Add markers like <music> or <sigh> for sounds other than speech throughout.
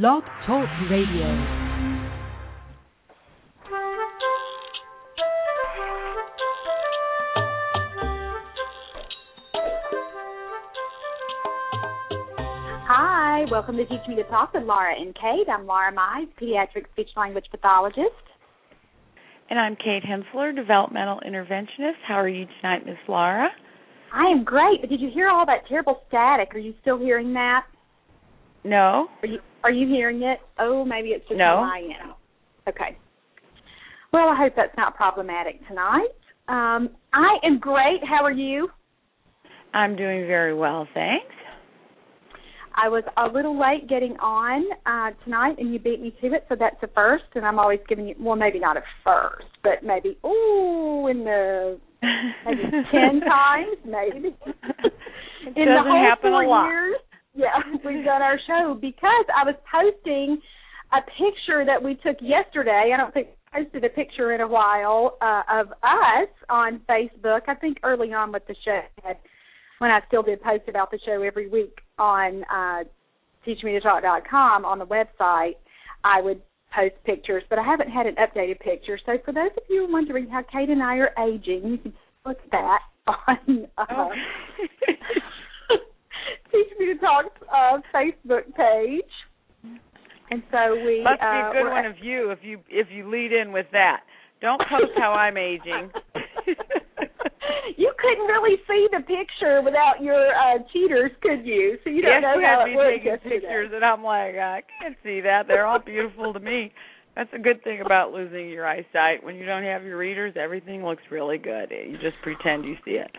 Blog Talk Radio. Hi, welcome to Teach Me to Talk with Laura and Kate. I'm Laura Mize, pediatric speech language pathologist. And I'm Kate Hensler, developmental interventionist. How are you tonight, Miss Laura? I am great, but did you hear all that terrible static? Are you still hearing that? No. Are you are you hearing it? Oh, maybe it's just No. my end. Okay. Well, I hope that's not problematic tonight. Um, I am great. How are you? I'm doing very well, thanks. I was a little late getting on uh, tonight, and you beat me to it, so that's a first. And I'm always giving you, well, maybe not a first, but maybe, ooh, in the <laughs> maybe ten times, maybe. It in doesn't whole happen four a lot. years, yeah, <laughs> we've done our show because I was posting a picture that we took yesterday. I don't think I posted a picture in a while uh, of us on Facebook. I think early on with the show, when I still did post about the show every week on uh, teachmetotalk.com on the website, I would post pictures, but I haven't had an updated picture. So for those of you wondering how Kate and I are aging, you can look at that <laughs> on uh, Oh. <laughs> Teach Me to Talk uh, Facebook page. And so we Must be uh, a good we're- one of you if you if you lead in with that. Don't post how I'm aging. <laughs> you couldn't really see the picture without your uh cheaters, could you? So you don't yes, know you how had it me taking yesterday. pictures, and I'm like, I can't see that. They're all beautiful to me. That's a good thing about losing your eyesight. When you don't have your readers, everything looks really good. You just pretend you see it.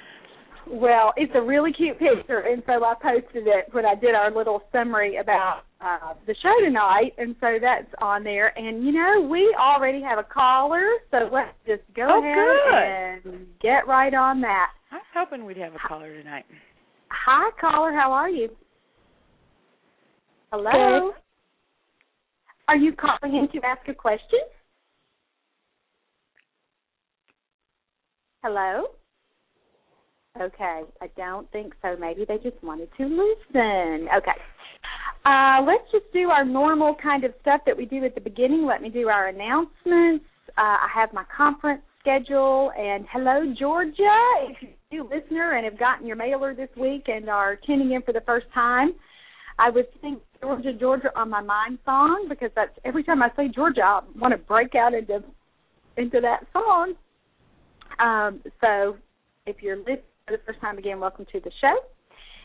Well, it's a really cute picture, and so I posted it when I did our little summary about uh, the show tonight, and so that's on there. And you know, we already have a caller, so let's just go Oh, ahead and get right on that. I was hoping we'd have a caller tonight. Hi, caller. How are you? Hello. Are you calling in to ask a question? Hello. Okay, I don't think so. Maybe they just wanted to listen. Okay. Uh, let's just do our normal kind of stuff that we do at the beginning. Let me do our announcements. Uh, I have my conference schedule. And hello, Georgia. If you're a new listener and have gotten your mailer this week and are tuning in for the first time, I would sing Georgia, Georgia on my mind song because that's every time I say Georgia, I want to break out into into that song. Um, so if you're listening for the first time again, welcome to the show.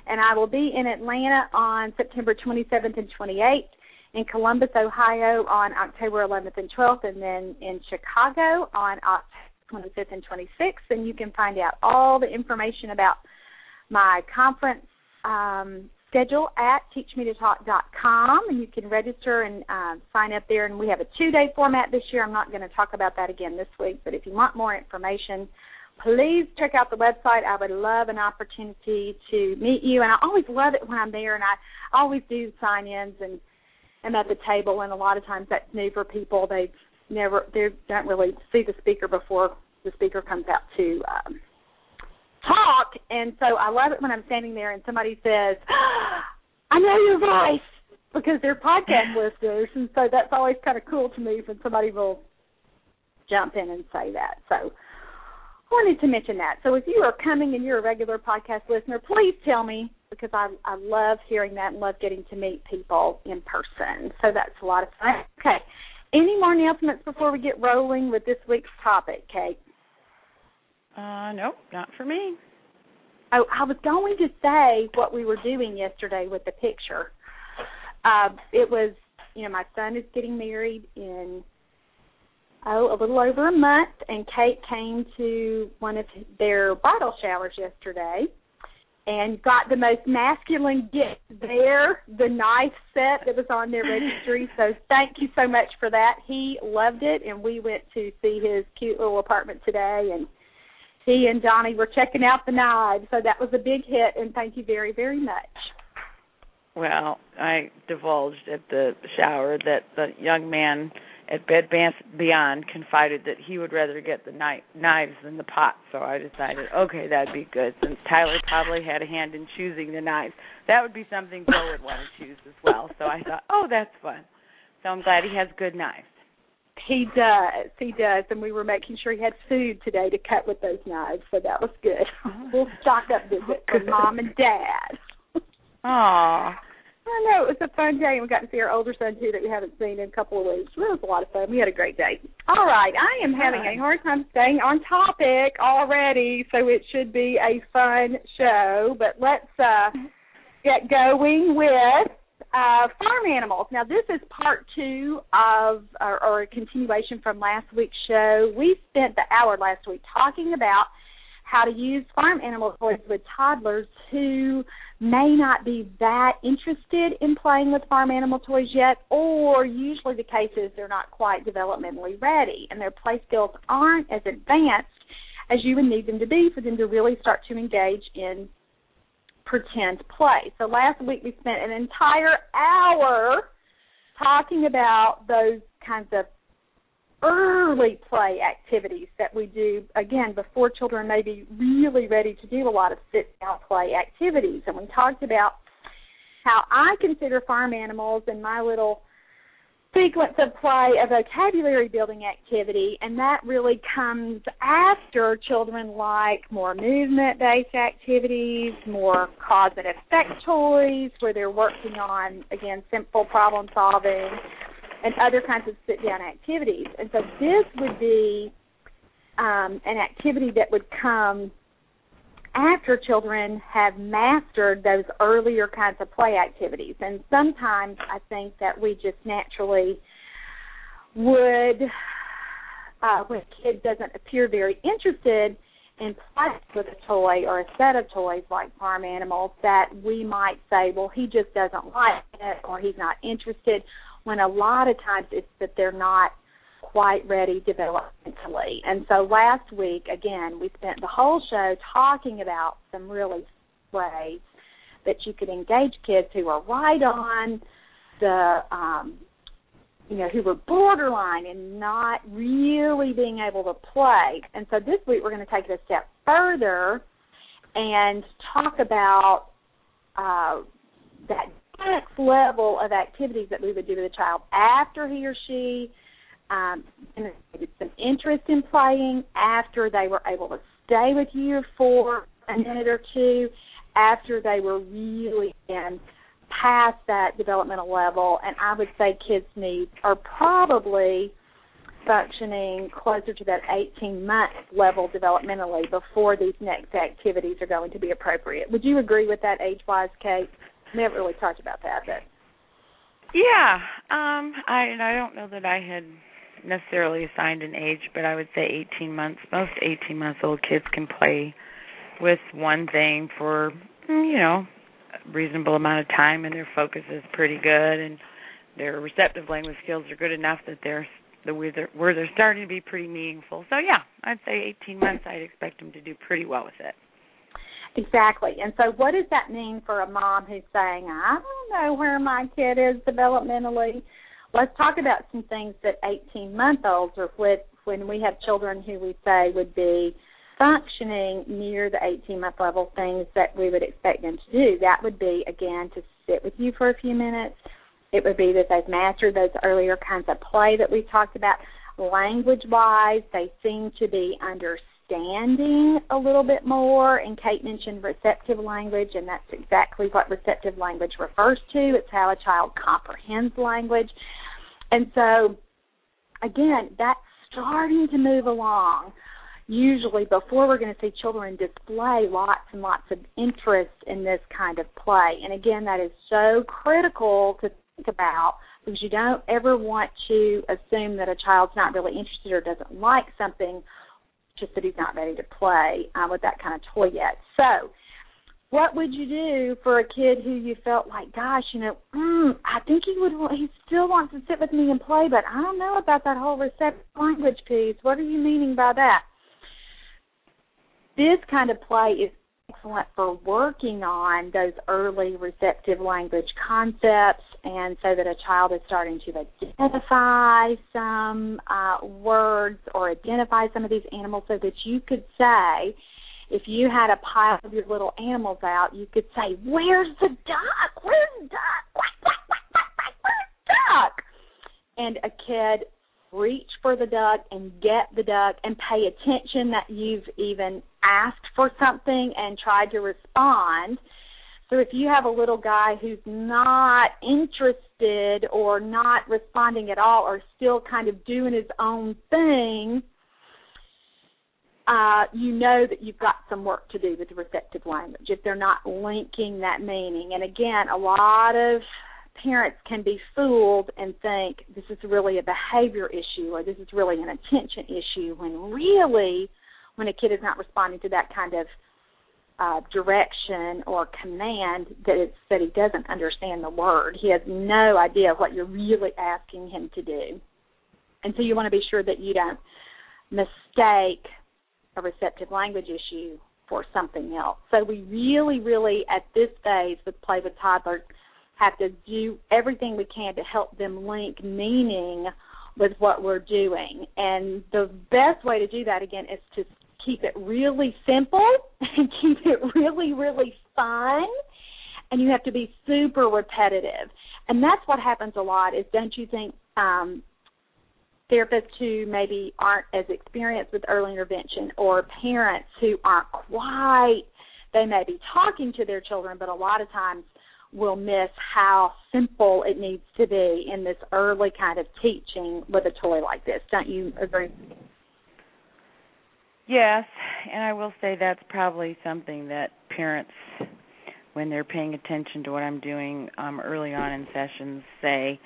And I will be in Atlanta on September 27th and 28th, in Columbus, Ohio on October 11th and 12th, and then in Chicago on October 25th and 26th. And you can find out all the information about my conference um, schedule at teachmetotalk.com, and you can register and um, sign up there. And we have a two-day format this year. I'm not going to talk about that again this week, but if you want more information, please check out the website. I would love an opportunity to meet you, and I always love it when I'm there, and I always do sign-ins and am at the table. And a lot of times that's new for people. They've never they don't really see the speaker before the speaker comes out to um, talk, and so I love it when I'm standing there and somebody says, <gasps> "I know your voice." Because they're podcast <laughs> listeners, and so that's always kind of cool to me when somebody will jump in and say that. So, wanted to mention that. So if you are coming and you're a regular podcast listener, please tell me because I I love hearing that and love getting to meet people in person. So that's a lot of fun. Okay. Any more announcements before we get rolling with this week's topic, Kate? Uh, nope, not for me. Oh, I was going to say what we were doing yesterday with the picture. Uh, it was, you know, my son is getting married in oh, a little over a month, and Kate came to one of their bridal showers yesterday and got the most masculine gift there, the knife set that was on their registry. So thank you so much for that. He loved it, and we went to see his cute little apartment today, and he and Johnny were checking out the knives. So that was a big hit, and thank you very, very much. Well, I divulged at the shower that the young man at Bed Bath Beyond confided that he would rather get the knife, knives than the pot. So I decided, okay, that'd be good. Since Tyler probably had a hand in choosing the knives, that would be something Joe would want to choose as well. So I thought, oh, that's fun. So I'm glad he has good knives. He does, he does, and we were making sure he had food today to cut with those knives, so that was good. Oh. we'll stock up visit for mom and dad. <laughs> Aww. I know it was a fun day, and we got to see our older son too that we haven't seen in a couple of weeks. It was a lot of fun. We had a great day. All right, I am having a hard time staying on topic already, so it should be a fun show. But let's uh get going with uh farm animals. Now, this is part two of or, or a continuation from last week's show. We spent the hour last week talking about how to use farm animal toys with toddlers who may not be that interested in playing with farm animal toys yet, or usually the case is they're not quite developmentally ready and their play skills aren't as advanced as you would need them to be for them to really start to engage in pretend play. So last week we spent an entire hour talking about those kinds of early play activities that we do again before children may be really ready to do a lot of sit down play activities. And we talked about how I consider farm animals in my little sequence of play a vocabulary building activity and that really comes after children like more movement based activities, more cause and effect toys where they're working on again simple problem solving and other kinds of sit down activities. And so this would be um, an activity that would come after children have mastered those earlier kinds of play activities. And sometimes I think that we just naturally would, uh, when a kid doesn't appear very interested in playing with a toy or a set of toys like farm animals, that we might say, well, he just doesn't like it or he's not interested when a lot of times it's that they're not quite ready developmentally. And so last week, again, we spent the whole show talking about some really ways that you could engage kids who are right on the um you know, who were borderline and not really being able to play. And so this week we're going to take it a step further and talk about uh, that next level of activities that we would do with a child after he or she um, some interest in playing, after they were able to stay with you for a minute or two, after they were really in past that developmental level, and I would say kids' needs are probably functioning closer to that 18 month level developmentally before these next activities are going to be appropriate. Would you agree with that age wise, Kate? We haven't really talked about that, but yeah, um, I I don't know that I had necessarily assigned an age, but I would say 18 months. Most 18 months old kids can play with one thing for mm, you know a reasonable amount of time, and their focus is pretty good, and their receptive language skills are good enough that they're the where they're, where they're starting to be pretty meaningful. So yeah, I'd say 18 months. I'd expect them to do pretty well with it. Exactly. And so, what does that mean for a mom who's saying, I don't know where my kid is developmentally? Let's talk about some things that 18 month olds or with, when we have children who we say would be functioning near the 18 month level, things that we would expect them to do. That would be, again, to sit with you for a few minutes. It would be that they've mastered those earlier kinds of play that we talked about. Language wise, they seem to be understanding understanding a little bit more. And Kate mentioned receptive language, and that's exactly what receptive language refers to. It's how a child comprehends language. And so, again, that's starting to move along. Usually, before we're going to see children display lots and lots of interest in this kind of play. And again, that is so critical to think about because you don't ever want to assume that a child's not really interested or doesn't like something just that he's not ready to play uh, with that kind of toy yet. So, what would you do for a kid who you felt like, gosh, you know, mm, I think he would, he still wants to sit with me and play, but I don't know about that whole receptive language piece. What are you meaning by that? This kind of play is excellent for working on those early receptive language concepts and so that a child is starting to identify some uh, words or identify some of these animals so that you could say if you had a pile of your little animals out you could say where's the duck? Where's the duck? Quack, quack, quack, quack, quack, where's the duck? And a kid reach for the duck and get the duck and pay attention that you've even asked for something and tried to respond. So if you have a little guy who's not interested or not responding at all or still kind of doing his own thing, uh, you know that you've got some work to do with the receptive language if they're not linking that meaning. And again, a lot of parents can be fooled and think this is really a behavior issue or this is really an attention issue when really when a kid is not responding to that kind of uh, direction or command that it's that he doesn't understand the word. He has no idea what you're really asking him to do. And so you want to be sure that you don't mistake a receptive language issue for something else. So we really, really at this phase with play with toddlers have to do everything we can to help them link meaning with what we're doing. And the best way to do that again is to keep it really simple <laughs> and keep it really, really fun. And you have to be super repetitive. And that's what happens a lot is don't you think um therapists who maybe aren't as experienced with early intervention or parents who aren't quite they may be talking to their children but a lot of times will miss how simple it needs to be in this early kind of teaching with a toy like this. Don't you agree? Yes, and I will say that's probably something that parents, when they're paying attention to what I'm doing um, early on in sessions, say,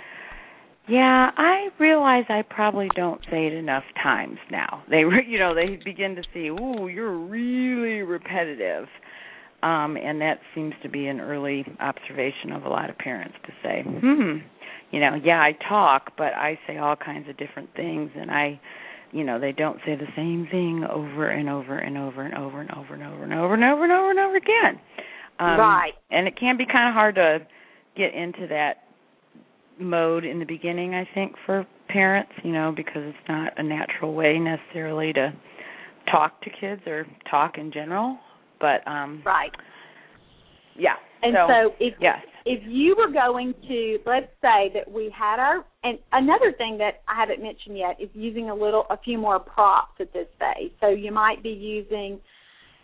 "Yeah, I realize I probably don't say it enough times now." <laughs> They, you know, they begin to see, "Ooh, you're really repetitive." Um, and that seems to be an early observation of a lot of parents to say, hmm, you know, yeah, I talk, but I say all kinds of different things, and I, you know, they don't say the same thing over and over and over and over and over and over and over and over and over and over again. Um, right. And it can be kind of hard to get into that mode in the beginning, I think, for parents, you know, because it's not a natural way necessarily to talk to kids or talk in general. But um Right. Yeah. And so, so if yes. if you were going to let's say that we had our and another thing that I haven't mentioned yet is using a little a few more props at this phase. So you might be using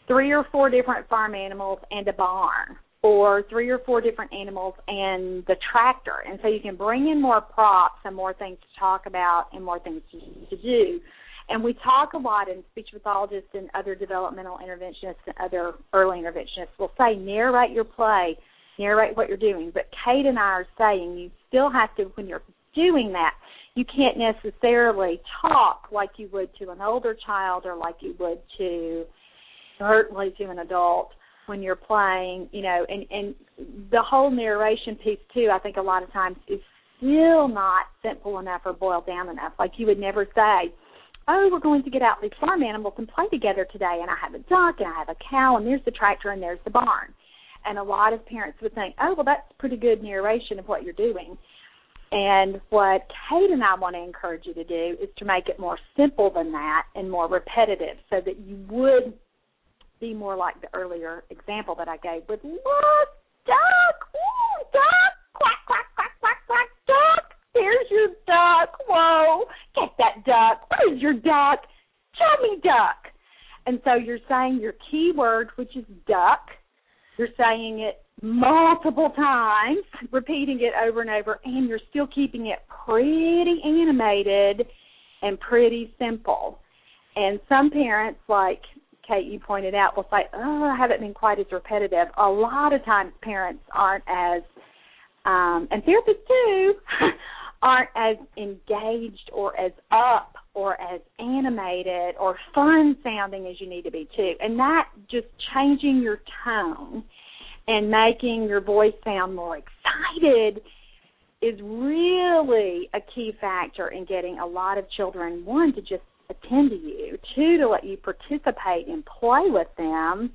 three or four different farm animals and a barn or three or four different animals and the tractor. And so you can bring in more props and more things to talk about and more things to, to do. And we talk a lot in speech pathologists and other developmental interventionists and other early interventionists will say narrate your play, narrate what you're doing. But Kate and I are saying you still have to when you're doing that, you can't necessarily talk like you would to an older child or like you would to certainly to an adult when you're playing, you know, and and the whole narration piece too, I think a lot of times is still not simple enough or boiled down enough. Like you would never say, "Oh, we're going to get out these farm animals and play together today, and I have a duck and I have a cow and there's the tractor and there's the barn." And a lot of parents would think, "Oh, well, that's pretty good narration of what you're doing." And what Kate and I want to encourage you to do is to make it more simple than that and more repetitive so that you would be more like the earlier example that I gave with look, duck, ooh, duck, quack, quack, quack, quack, quack, duck. There's your duck. Whoa, get that duck. Where's your duck? Me duck. And so you're saying your keyword, which is duck. You're saying it multiple times, repeating it over and over, and you're still keeping it pretty animated and pretty simple. And some parents, like Kate, you pointed out, will say, "Oh, I haven't been quite as repetitive." A lot of times, parents aren't as, um, and therapists too, <laughs> aren't as engaged or as up or as animated or fun sounding as you need to be too. And that just changing your tone and making your voice sound more excited is really a key factor in getting a lot of children one to just attend to you, two to let you participate and play with them,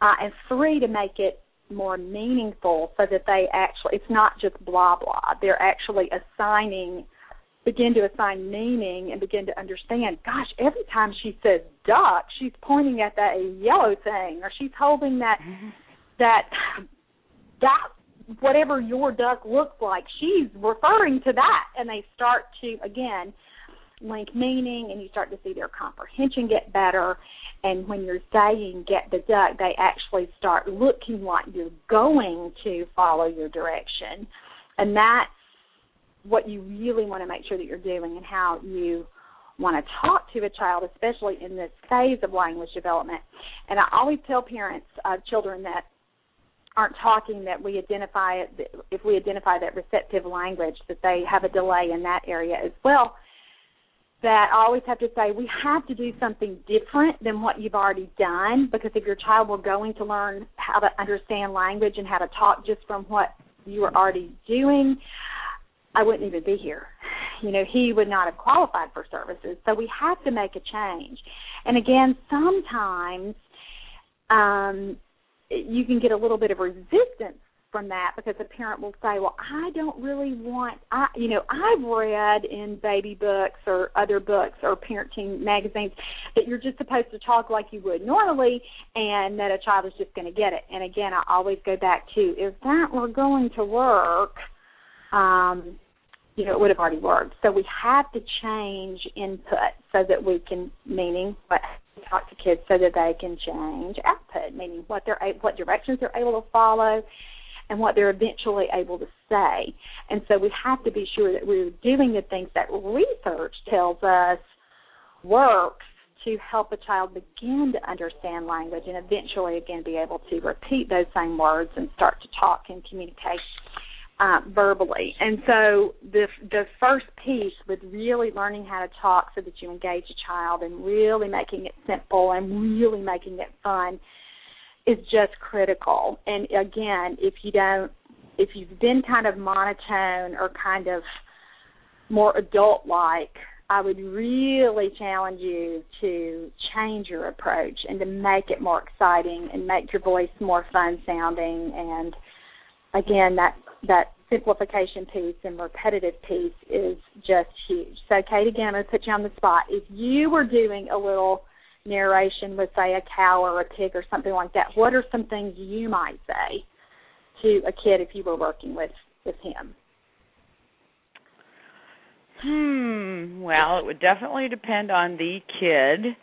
uh, and three to make it more meaningful so that they actually it's not just blah blah. They're actually assigning begin to assign meaning and begin to understand gosh every time she says duck she's pointing at that yellow thing or she's holding that mm-hmm. that that whatever your duck looks like she's referring to that. And they start to again link meaning and you start to see their comprehension get better and when you're saying get the duck they actually start looking like you're going to follow your direction. And that's what you really want to make sure that you're doing and how you want to talk to a child especially in this phase of language development. And i always tell parents of children that aren't talking that we identify if we identify that receptive language that they have a delay in that area as well that I always have to say we have to do something different than what you've already done because if your child were going to learn how to understand language and how to talk just from what you were already doing, I wouldn't even be here. You know, he would not have qualified for services. So we have to make a change. And again, sometimes um you can get a little bit of resistance from that because a parent will say, "Well, I don't really want I you know, I've read in baby books or other books or parenting magazines that you're just supposed to talk like you would normally and that a child is just going to get it." And again, I always go back to if that were going to work, um you know, it would have already worked. So we have to change input so that we can meaning what talk to kids so that they can change output, meaning what they're what directions they're able to follow, and what they're eventually able to say. And so we have to be sure that we're doing the things that research tells us works to help a child begin to understand language and eventually again be able to repeat those same words and start to talk and communicate uh, verbally. And so the the first piece with really learning how to talk so that you engage a child and really making it simple and really making it fun is just critical. And again, if you don't, if you've been kind of monotone or kind of more adult like, I would really challenge you to change your approach and to make it more exciting and make your voice more fun sounding. And again, that that simplification piece and repetitive piece is just huge. So, Kate, again, I'm going to put you on the spot. If you were doing a little narration with, say, a cow or a pig or something like that, what are some things you might say to a kid if you were working with with him? Hmm. Well, it would definitely depend on the kid.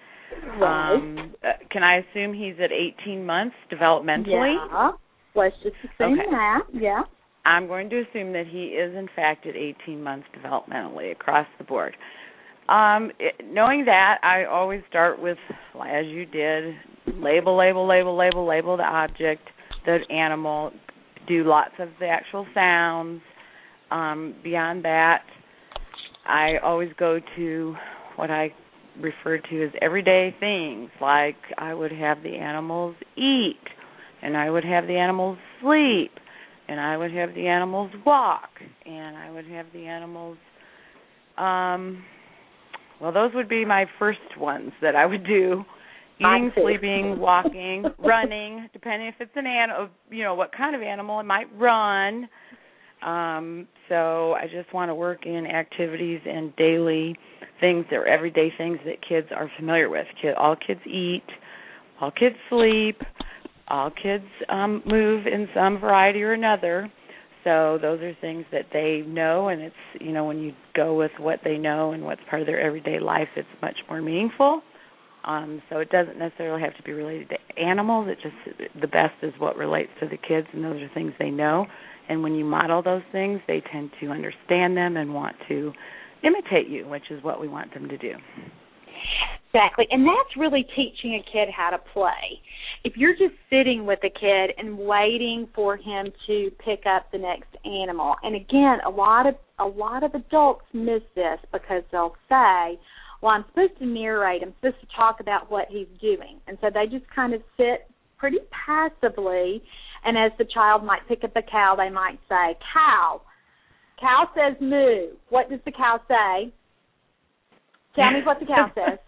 Right. Um, uh, can I assume he's at 18 months developmentally? Yeah. Let's just assume okay. that. Yeah. I'm going to assume that he is in fact at 18 months developmentally across the board. Um, it, knowing that, I always start with, as you did, label, label, label, label, label the object, the animal, do lots of the actual sounds. Um, beyond that, I always go to what I refer to as everyday things, like I would have the animals eat, and I would have the animals sleep, and I would have the animals walk, and I would have the animals um well, those would be my first ones that I would do. Eating, sleeping, walking, <laughs> running, depending if it's an animal, you know, what kind of animal it might run. Um, so I just want to work in activities and daily things or everyday things that kids are familiar with. Kid, all kids eat, all kids sleep, all kids um, move in some variety or another. So those are things that they know, and it's you know when you go with what they know and what's part of their everyday life, it's much more meaningful. Um, so it doesn't necessarily have to be related to animals. It just the best is what relates to the kids, and those are things they know. And when you model those things, they tend to understand them and want to imitate you, which is what we want them to do. Exactly. And that's really teaching a kid how to play. If you're just sitting with a kid and waiting for him to pick up the next animal. And again, a lot of a lot of adults miss this because they'll say, "Well, I'm supposed to narrate. I'm supposed to talk about what he's doing." And so they just kind of sit pretty passively and as the child might pick up a cow, they might say, "Cow." Cow says moo. What does the cow say? Tell me what the cow <laughs> says.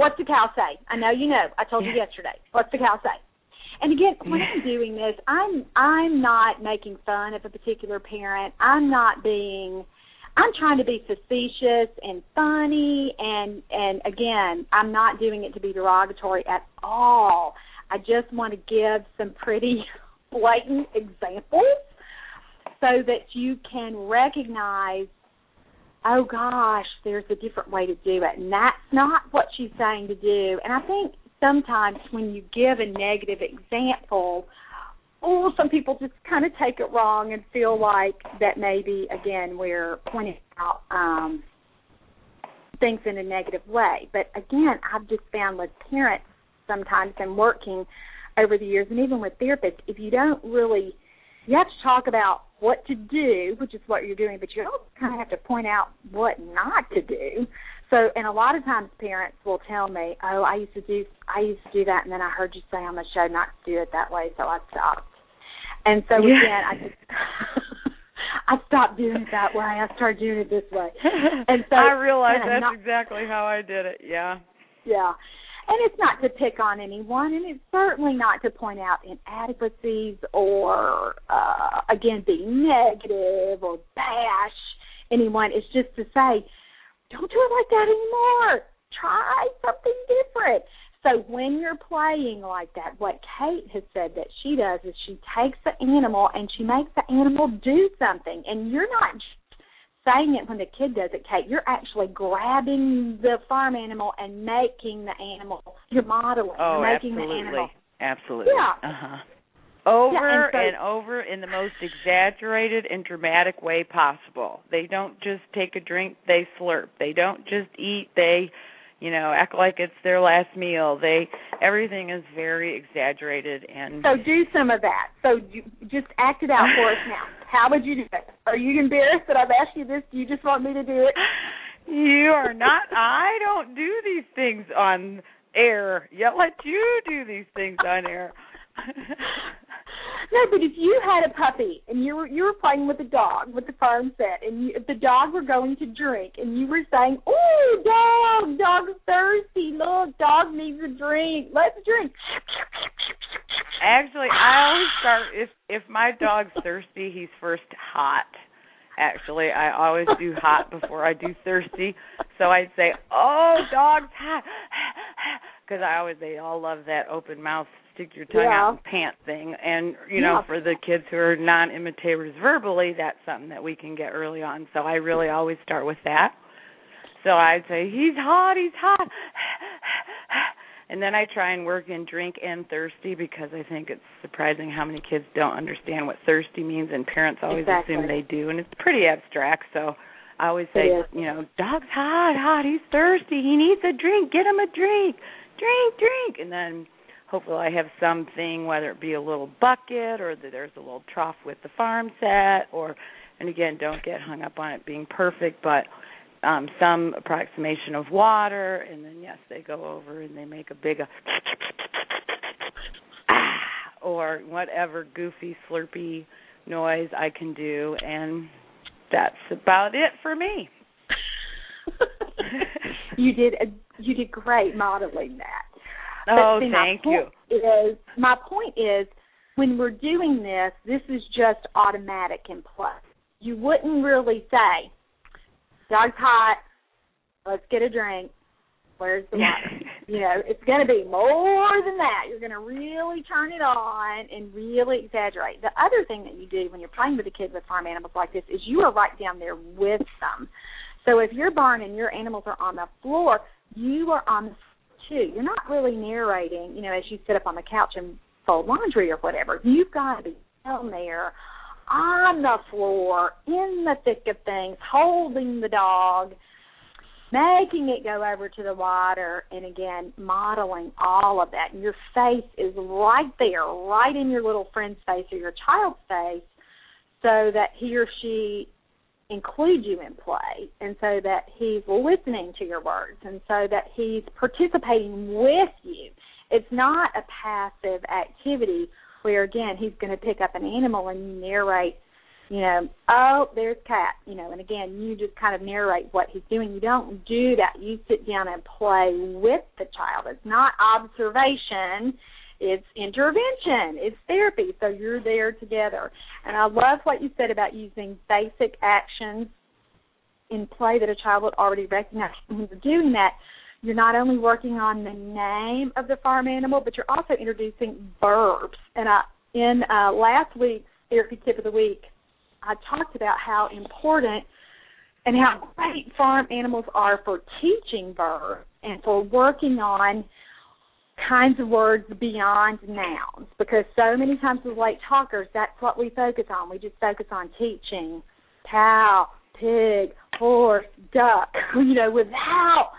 What's the cow say? I know you know. I told you yesterday. What's the cow say? And again, when I'm doing this, I'm I'm not making fun of a particular parent. I'm not being I'm trying to be facetious and funny and and again, I'm not doing it to be derogatory at all. I just want to give some pretty <laughs> blatant examples so that you can recognize oh gosh, there's a different way to do it. And that's not what she's saying to do. And I think sometimes when you give a negative example, oh, some people just kind of take it wrong and feel like that maybe, again, we're pointing out um, things in a negative way. But again, I've just found with parents sometimes and working over the years, and even with therapists, if you don't really, you have to talk about what to do, which is what you're doing, but you also kind of have to point out what not to do. So, and a lot of times parents will tell me, "Oh, I used to do, I used to do that, and then I heard you say on the show not to do it that way, so I stopped." And so yeah. again, I just <laughs> I stopped doing it that way. I started doing it this way. <laughs> And so I realized that's not, exactly how I did it. Yeah. Yeah. And it's not to pick on anyone, and it's certainly not to point out inadequacies or, uh, again, be negative or bash anyone. It's just to say, don't do it like that anymore. Try something different. So when you're playing like that, what Kate has said that she does is she takes the animal and she makes the animal do something. And you're not saying it when the kid does it, Kate. You're actually grabbing the farm animal and making the animal. You're modeling. Oh, you're making absolutely. the animal. Absolutely. Yeah. Uh-huh. Over Yeah, and so- and over in the most exaggerated and dramatic way possible. They don't just take a drink, they slurp. They don't just eat, they you know, act like it's their last meal. They everything is very exaggerated and So do some of that. So you just act it out for us now. <laughs> How would you do it? Are you embarrassed that I've asked you this? Do you just want me to do it? You are not I don't do these things on air. Yet let you do these things on air. <laughs> no, but if you had a puppy and you were you were playing with a dog with the farm set, and you, if the dog were going to drink, and you were saying, "Oh, dog, dog's thirsty. Look, dog needs a drink. Let's drink." Actually, I always start if if my dog's thirsty, he's first hot. Actually, I always do hot before I do thirsty. So I'd say, "Oh, dog's hot," because I always they all love that open mouth, stick your tongue Yeah. out and pant thing. And you know, Yeah. for the kids who are non-imitators verbally, that's something that we can get early on. So I really always start with that. So I'd say, "He's hot, he's hot." And then I try and work in drink and thirsty because I think it's surprising how many kids don't understand what thirsty means, and parents always Exactly. assume they do, and it's pretty abstract. So I always say, you know, dog's hot, hot, he's thirsty, he needs a drink, get him a drink, drink, drink, and then hopefully I have something, whether it be a little bucket or there's a little trough with the farm set, or, and again, don't get hung up on it being perfect, but um some approximation of water. And then yes they go over and they make a big a <laughs> ah, or whatever goofy slurpy noise I can do. And that's about it for me. <laughs> you did a, you did great modeling that. But Oh, see, thank you. Is my point is when we're doing this, this is just automatic and plus. You wouldn't really say, "Dog's hot. Let's get a drink. Where's the water?" <laughs> you know, it's going to be more than that. You're going to really turn it on and really exaggerate. The other thing that you do when you're playing with the kids with farm animals like this is you are right down there with them. So if your barn and your animals are on the floor, you are on the too. You're not really narrating, you know, as you sit up on the couch and fold laundry or whatever. You've got to be down there on the floor in the thick of things, holding the dog, making it go over to the water, and again, modeling all of that. And your face is right there, right in your little friend's face or your child's face, so that he or she includes you in play, and so that he's listening to your words, and so that he's participating with you. It's not a passive activity where, again, he's going to pick up an animal and you narrate you know, oh, there's cat, you know, and again, you just kind of narrate what he's doing. You don't do that. You sit down and play with the child. It's not observation. It's intervention, it's therapy. So you're there together. And I love what you said about using basic actions in play that a child would already recognize. When you're doing that, you're not only working on the name of the farm animal, but you're also introducing verbs. And I, in uh, last week's therapy tip of the week, I talked about how important and how great farm animals are for teaching verbs and for working on kinds of words beyond nouns because so many times with late talkers that's what we focus on we just focus on teaching cow pig horse duck <laughs> you know without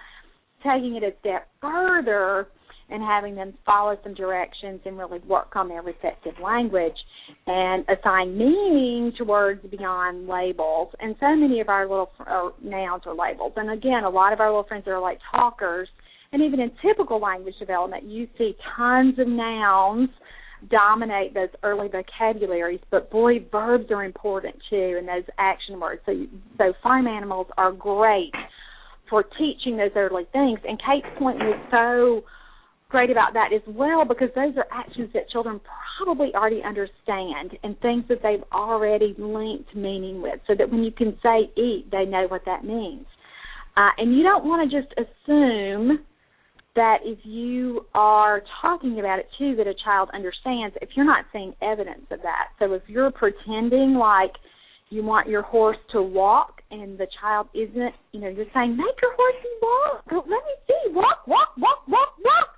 taking it a step further and having them follow some directions and really work on their receptive language and assign meaning to words beyond labels. And so many of our little nouns are labels. And again, a lot of our little friends are like talkers. And even in typical language development, you see tons of nouns dominate those early vocabularies, but boy, verbs are important too, and those action words. So, so farm animals are great for teaching those early things. And Kate's point was so great about that as well because those are actions that children probably already understand and things that they've already linked meaning with so that when you can say eat they know what that means uh, and you don't want to just assume that if you are talking about it too that a child understands if you're not seeing evidence of that. So if you're pretending like you want your horse to walk and the child isn't you know you're saying make your horse walk. Let me see. Walk walk walk walk walk.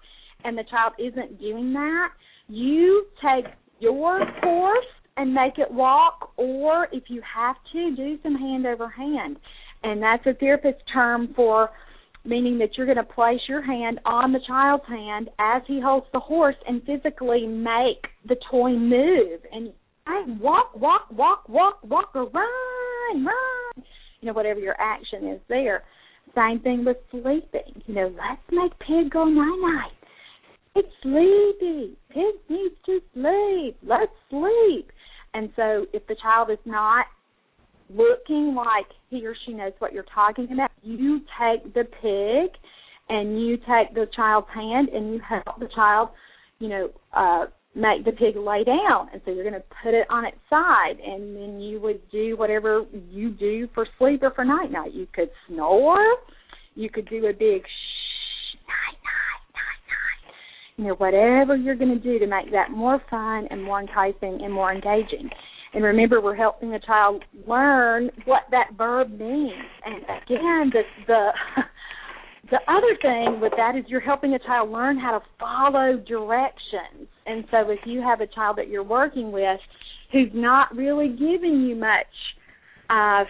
And the child isn't doing that, you take your horse and make it walk, or if you have to, do some hand over hand. And that's a therapist term for meaning that you're going to place your hand on the child's hand as he holds the horse and physically make the toy move. And I walk, walk, walk, walk, walk, or run, run. You know, whatever your action is there. Same thing with sleeping. You know, let's make Pig go night night. It's sleepy. Pig needs to sleep. Let's sleep. And so if the child is not looking like he or she knows what you're talking about, you take the pig and you take the child's hand and you help the child, you know, uh make the pig lay down. And so you're going to put it on its side and then you would do whatever you do for sleep or for night night. You could snore, you could do a big shh night night, night night. you know, whatever you're going to do to make that more fun and more enticing and more engaging. And remember, we're helping the child learn what that verb means. And again, the the <laughs> the other thing with that is you're helping a child learn how to follow directions. And so, if you have a child that you're working with who's not really giving you much, uh,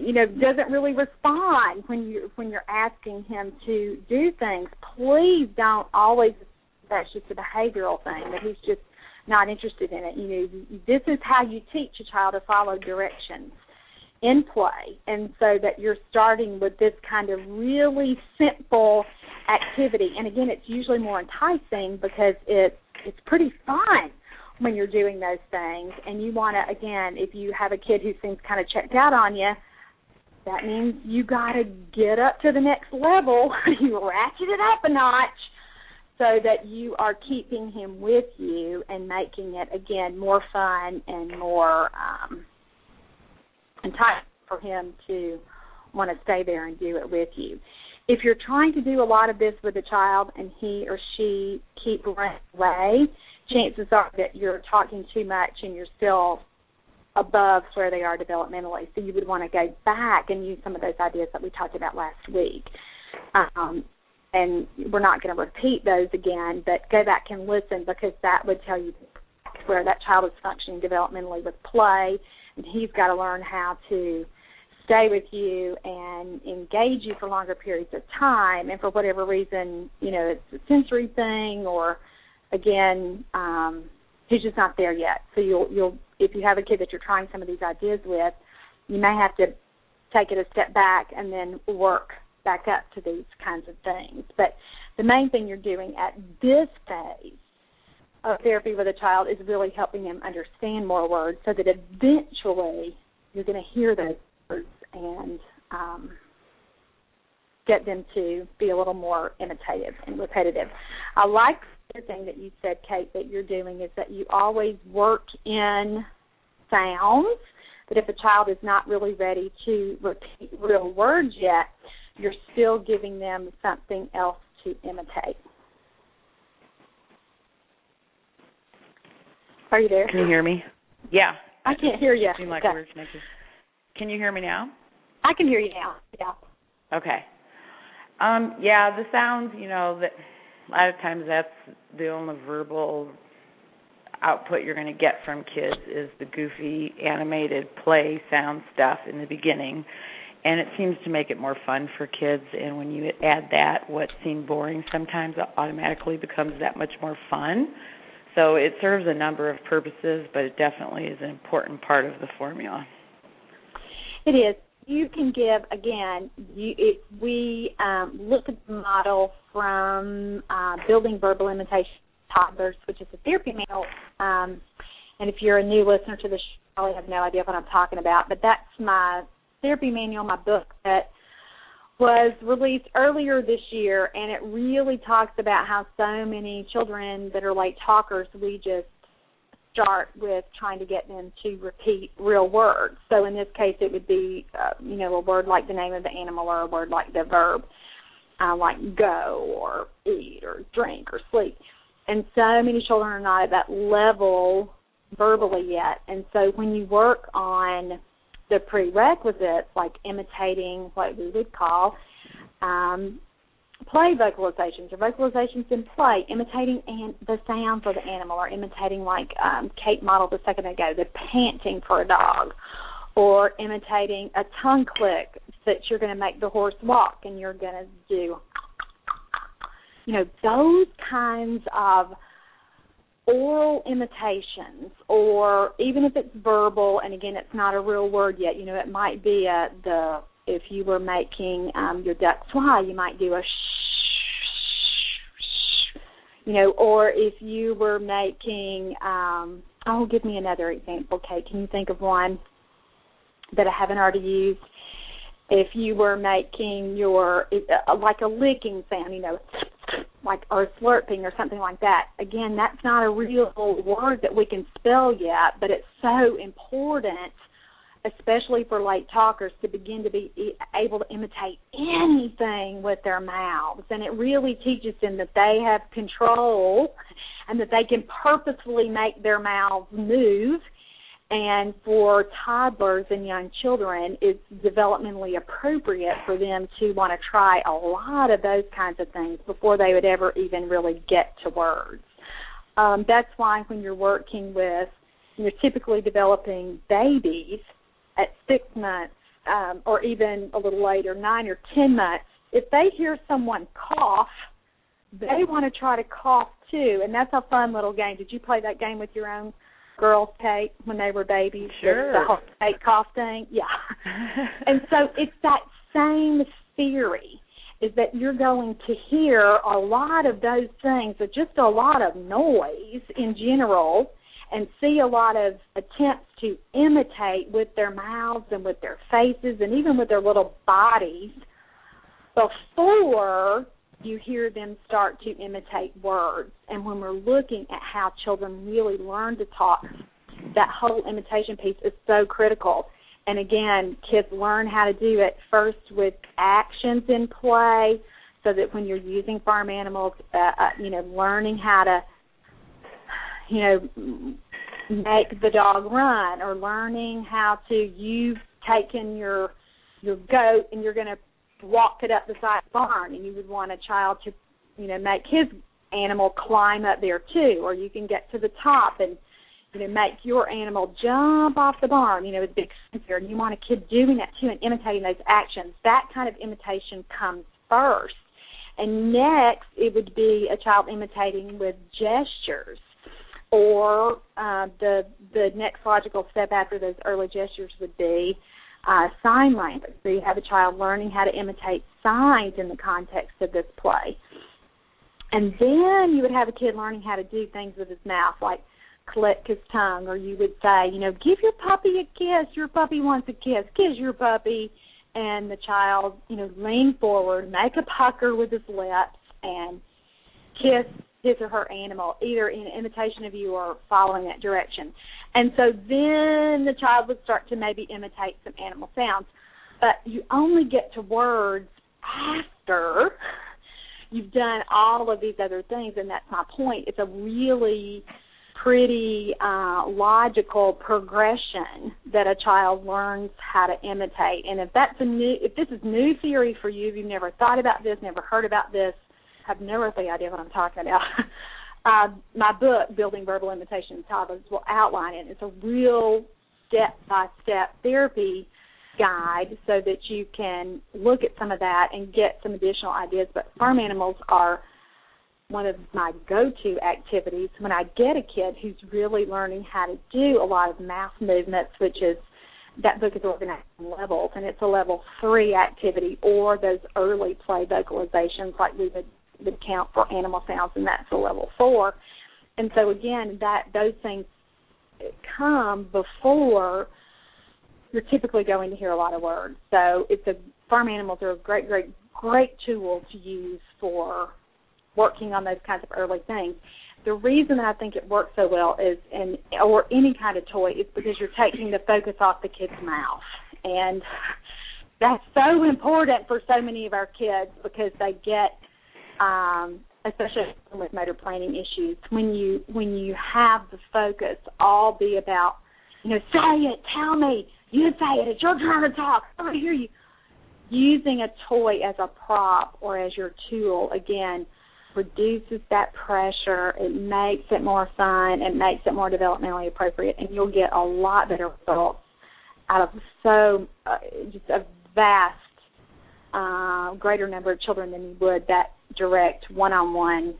you know, doesn't really respond when you when you're asking him to do things, please don't always that's just a behavioral thing that he's just not interested in it. You know, this is how you teach a child to follow directions in play, and so that you're starting with this kind of really simple activity. And again, it's usually more enticing because it's it's pretty fun when you're doing those things. And you want to again, if you have a kid who seems kind of checked out on you, that means you got to get up to the next level. <laughs> you ratchet it up a notch so that you are keeping him with you and making it again more fun and more um enticing for him to want to stay there and do it with you. If you're trying to do a lot of this with a child and he or she keep running away, chances are that you're talking too much and you're still above where they are developmentally. So you would want to go back and use some of those ideas that we talked about last week. Um, and we're not going to repeat those again, but go back and listen because that would tell you where that child is functioning developmentally with play, and he's got to learn how to stay with you and engage you for longer periods of time. And for whatever reason, you know, it's a sensory thing, or again, um, he's just not there yet. So you'll you'll if you have a kid that you're trying some of these ideas with, you may have to take it a step back and then work back up to these kinds of things. But the main thing you're doing at this phase of therapy with a child is really helping them understand more words so that eventually you're going to hear those words and um, get them to be a little more imitative and repetitive. I like the thing that you said, Kate, that you're doing is that you always work in sounds. That if a child is not really ready to repeat real words yet, you're still giving them something else to imitate. Are you there? Can you hear me? Yeah. I can't hear you. Seem like okay. words make you. Can you hear me now? I can hear you now. Yeah. Okay. Um, yeah, the sounds, you know, that a lot of times that's the only verbal output you're going to get from kids is the goofy animated play sound stuff in the beginning and it seems to make it more fun for kids. And when you add that what seemed boring sometimes automatically becomes that much more fun. So it serves a number of purposes but it definitely is an important part of the formula. It is. You can give again you it, we um, look at the model from uh, building verbal imitation toddlers which is a therapy manual um, and if you're a new listener to the show you probably have no idea what i'm talking about but that's my therapy manual, my book that was released earlier this year, and it really talks about how so many children that are late talkers, we just start with trying to get them to repeat real words. So in this case, it would be, uh, you know, a word like the name of the animal or a word like the verb, uh, like go or eat or drink or sleep. And so many children are not at that level verbally yet. And so when you work on the prerequisites, like imitating what we would call um, play vocalizations or vocalizations in play, imitating an- the sounds of the animal, or imitating like um, Kate modeled a second ago, the panting for a dog, or imitating a tongue click that you're going to make the horse walk, and you're going to do, you know, those kinds of oral imitations or even if it's verbal and again it's not a real word yet you know it might be a the if you were making um your duck fly you might do a shh, you know or if you were making um oh give me another example kate. Can you think of one that i haven't already used? If you were making your uh, like a licking sound you know like or slurping or something like that. Again, that's not a real word that we can spell yet, but it's so important, especially for late talkers, to begin to be able to imitate anything with their mouths, and it really teaches them that they have control and that they can purposefully make their mouths move and for toddlers and young children, it's developmentally appropriate for them to want to try a lot of those kinds of things before they would ever even really get to words. Um, that's why when you're working with, you're typically developing babies at six months um, or even a little later, nine or ten months. If they hear someone cough, they want to try to cough too, and that's a fun little game. Did you play that game with your own? Girls Kate when they were babies. Sure. The whole fake cough thing. Yeah. <laughs> and so it's that same theory is that you're going to hear a lot of those things, but just a lot of noise in general, and see a lot of attempts to imitate with their mouths and with their faces and even with their little bodies before you hear them start to imitate words. And when we're looking at how children really learn to talk, that whole imitation piece is so critical. And again, kids learn how to do it first with actions in play, so that when you're using farm animals, uh, uh, you know, learning how to, you know, make the dog run, or learning how to you've taken your your goat and you're going to walk it up the side of the barn and you would want a child to you know make his animal climb up there too. Or you can get to the top and you know make your animal jump off the barn you know with big sensor and you want a kid doing that too and imitating those actions. That kind of imitation comes first. And next it would be a child imitating with gestures. Or uh, the the next logical step after those early gestures would be uh, sign language. So you have a child learning how to imitate signs in the context of this play. And then you would have a kid learning how to do things with his mouth, like click his tongue, or you would say, you know, give your puppy a kiss. Your puppy wants a kiss. Kiss your puppy. And the child, you know, lean forward, make a pucker with his lips, and kiss his or her animal, either in imitation of you or following that direction. And so then the child would start to maybe imitate some animal sounds. But you only get to words after you've done all of these other things, and that's my point. It's a really pretty uh, logical progression that a child learns how to imitate. And if that's a new, if this is new theory for you, if you've never thought about this, never heard about this, have no earthly idea what I'm talking about. <laughs> uh, my book, Building Verbal Imitation Toddlers, will outline it. It's a real step by step therapy guide so that you can look at some of that and get some additional ideas. But farm animals are one of my go to activities when I get a kid who's really learning how to do a lot of mouth movements, which is that book is organized in levels and it's a level three activity or those early play vocalizations like we would would count for animal sounds, and that's a level four. And so again, that those things come before you're typically going to hear a lot of words. So it's a farm animals are a great, great, great tool to use for working on those kinds of early things. The reason I think it works so well is in or any kind of toy is because you're taking the focus off the kid's mouth. And that's so important for so many of our kids because they get um, especially with motor planning issues, when you when you have the focus all be about, you know, say it, tell me, you say it, it's your turn to talk, I want to hear you. Using a toy as a prop or as your tool again reduces that pressure. It makes it more fun. It makes it more developmentally appropriate, and you'll get a lot better results out of so uh, just a vast uh, greater number of children than you would that direct one-on-one.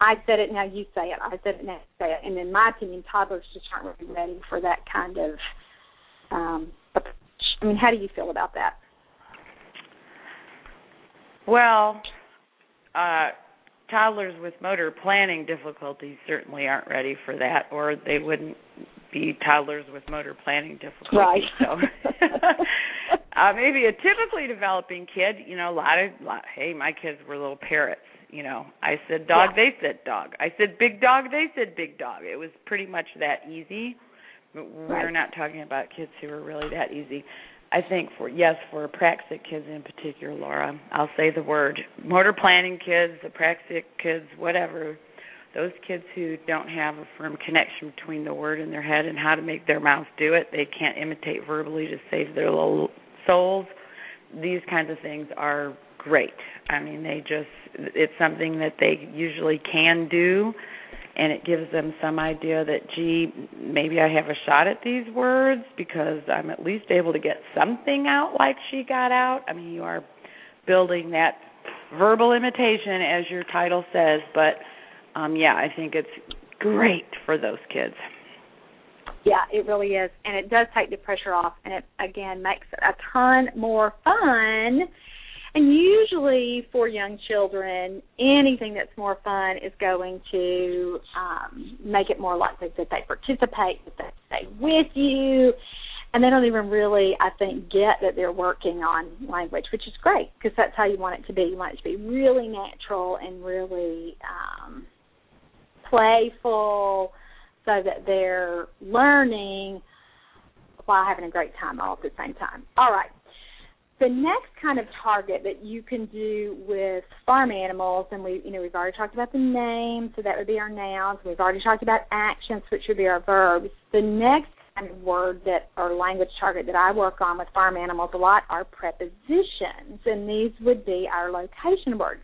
I said it now, you say it. I said it now, you say it. And in my opinion, toddlers just aren't really ready for that kind of. Um, I mean, how do you feel about that? Well, uh, toddlers with motor planning difficulties certainly aren't ready for that, or they wouldn't be toddlers with motor planning difficulties. Right. So, <laughs> uh, maybe a typically developing kid, you know, a lot of, lot, hey, my kids were little parrots. You know, I said dog, yeah. they said dog. I said big dog, they said big dog. It was pretty much that easy. But we're not talking about kids who are really that easy. I think for yes, for apraxic kids in particular, Laura, I'll say the word motor planning kids, apraxic kids, whatever. Those kids who don't have a firm connection between the word and their head and how to make their mouth do it, they can't imitate verbally to save their little souls. These kinds of things are great. I mean, they just it's something that they usually can do and it gives them some idea that gee maybe i have a shot at these words because i'm at least able to get something out like she got out i mean you are building that verbal imitation as your title says but um yeah i think it's great for those kids yeah it really is. And it does take the pressure off and it again makes it a ton more fun. And usually for young children, anything that's more fun is going to um, make it more likely that they participate, that they stay with you, and they don't even really, I think, get that they're working on language, which is great because that's how you want it to be. You want it to be really natural and really um, playful, so that they're learning while having a great time all at the same time. All right the next kind of target that you can do with farm animals, and we, you know, we've already talked about the name, so that would be our nouns. We've already talked about actions, which would be our verbs. The next kind of word that or language target that I work on with farm animals a lot are prepositions, and these would be our location words.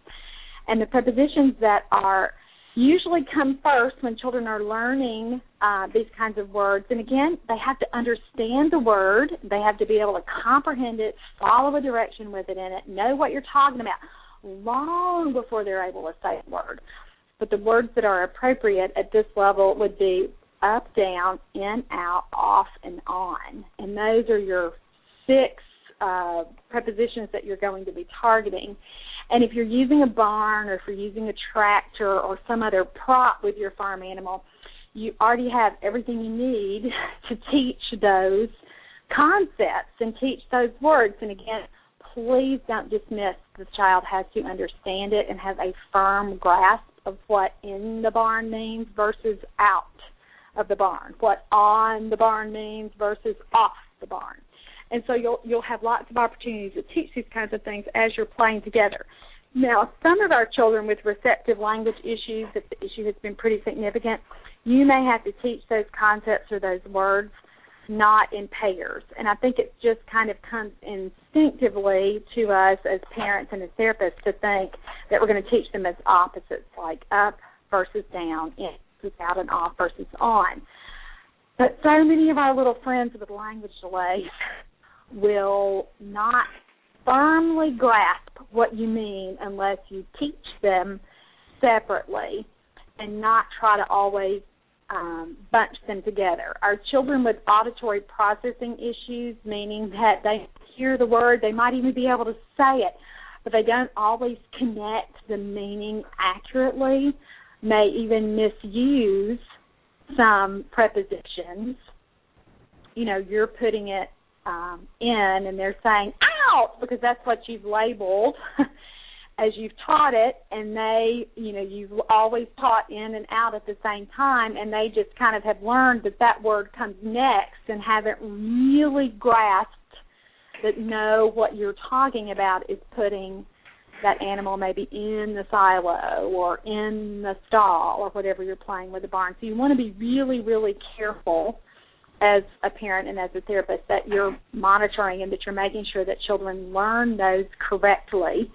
And the prepositions that are usually come first when children are learning uh, these kinds of words. And again, they have to understand the word, they have to be able to comprehend it, follow a direction with it in it, know what you're talking about long before they're able to say the word. But the words that are appropriate at this level would be up, down, in, out, off, and on. And those are your six uh, prepositions that you're going to be targeting. And if you're using a barn or if you're using a tractor or some other prop with your farm animal, you already have everything you need <laughs> to teach those concepts and teach those words. And again, please don't dismiss the child has to understand it and have a firm grasp of what in the barn means versus out of the barn, what on the barn means versus off the barn. And so you'll you'll have lots of opportunities to teach these kinds of things as you're playing together. Now, some of our children with receptive language issues, if the issue has been pretty significant, you may have to teach those concepts or those words not in pairs. And I think it just kind of comes instinctively to us as parents and as therapists to think that we're going to teach them as opposites, like up versus down, in versus out and off versus on. But so many of our little friends with language delays will not firmly grasp what you mean unless you teach them separately and not try to always um, bunch them together. Our children with auditory processing issues, meaning that they hear the word, they might even be able to say it, but they don't always connect the meaning accurately, may even misuse some prepositions. You know, you're putting it um, in and they're saying out because that's what you've labeled <laughs> as you've taught it and they you know you've always taught in and out at the same time and they just kind of have learned that that word comes next and haven't really grasped that know what you're talking about is putting that animal maybe in the silo or in the stall or whatever you're playing with the barn. So you want to be really, really careful as a parent and as a therapist that you're monitoring and that you're making sure that children learn those correctly.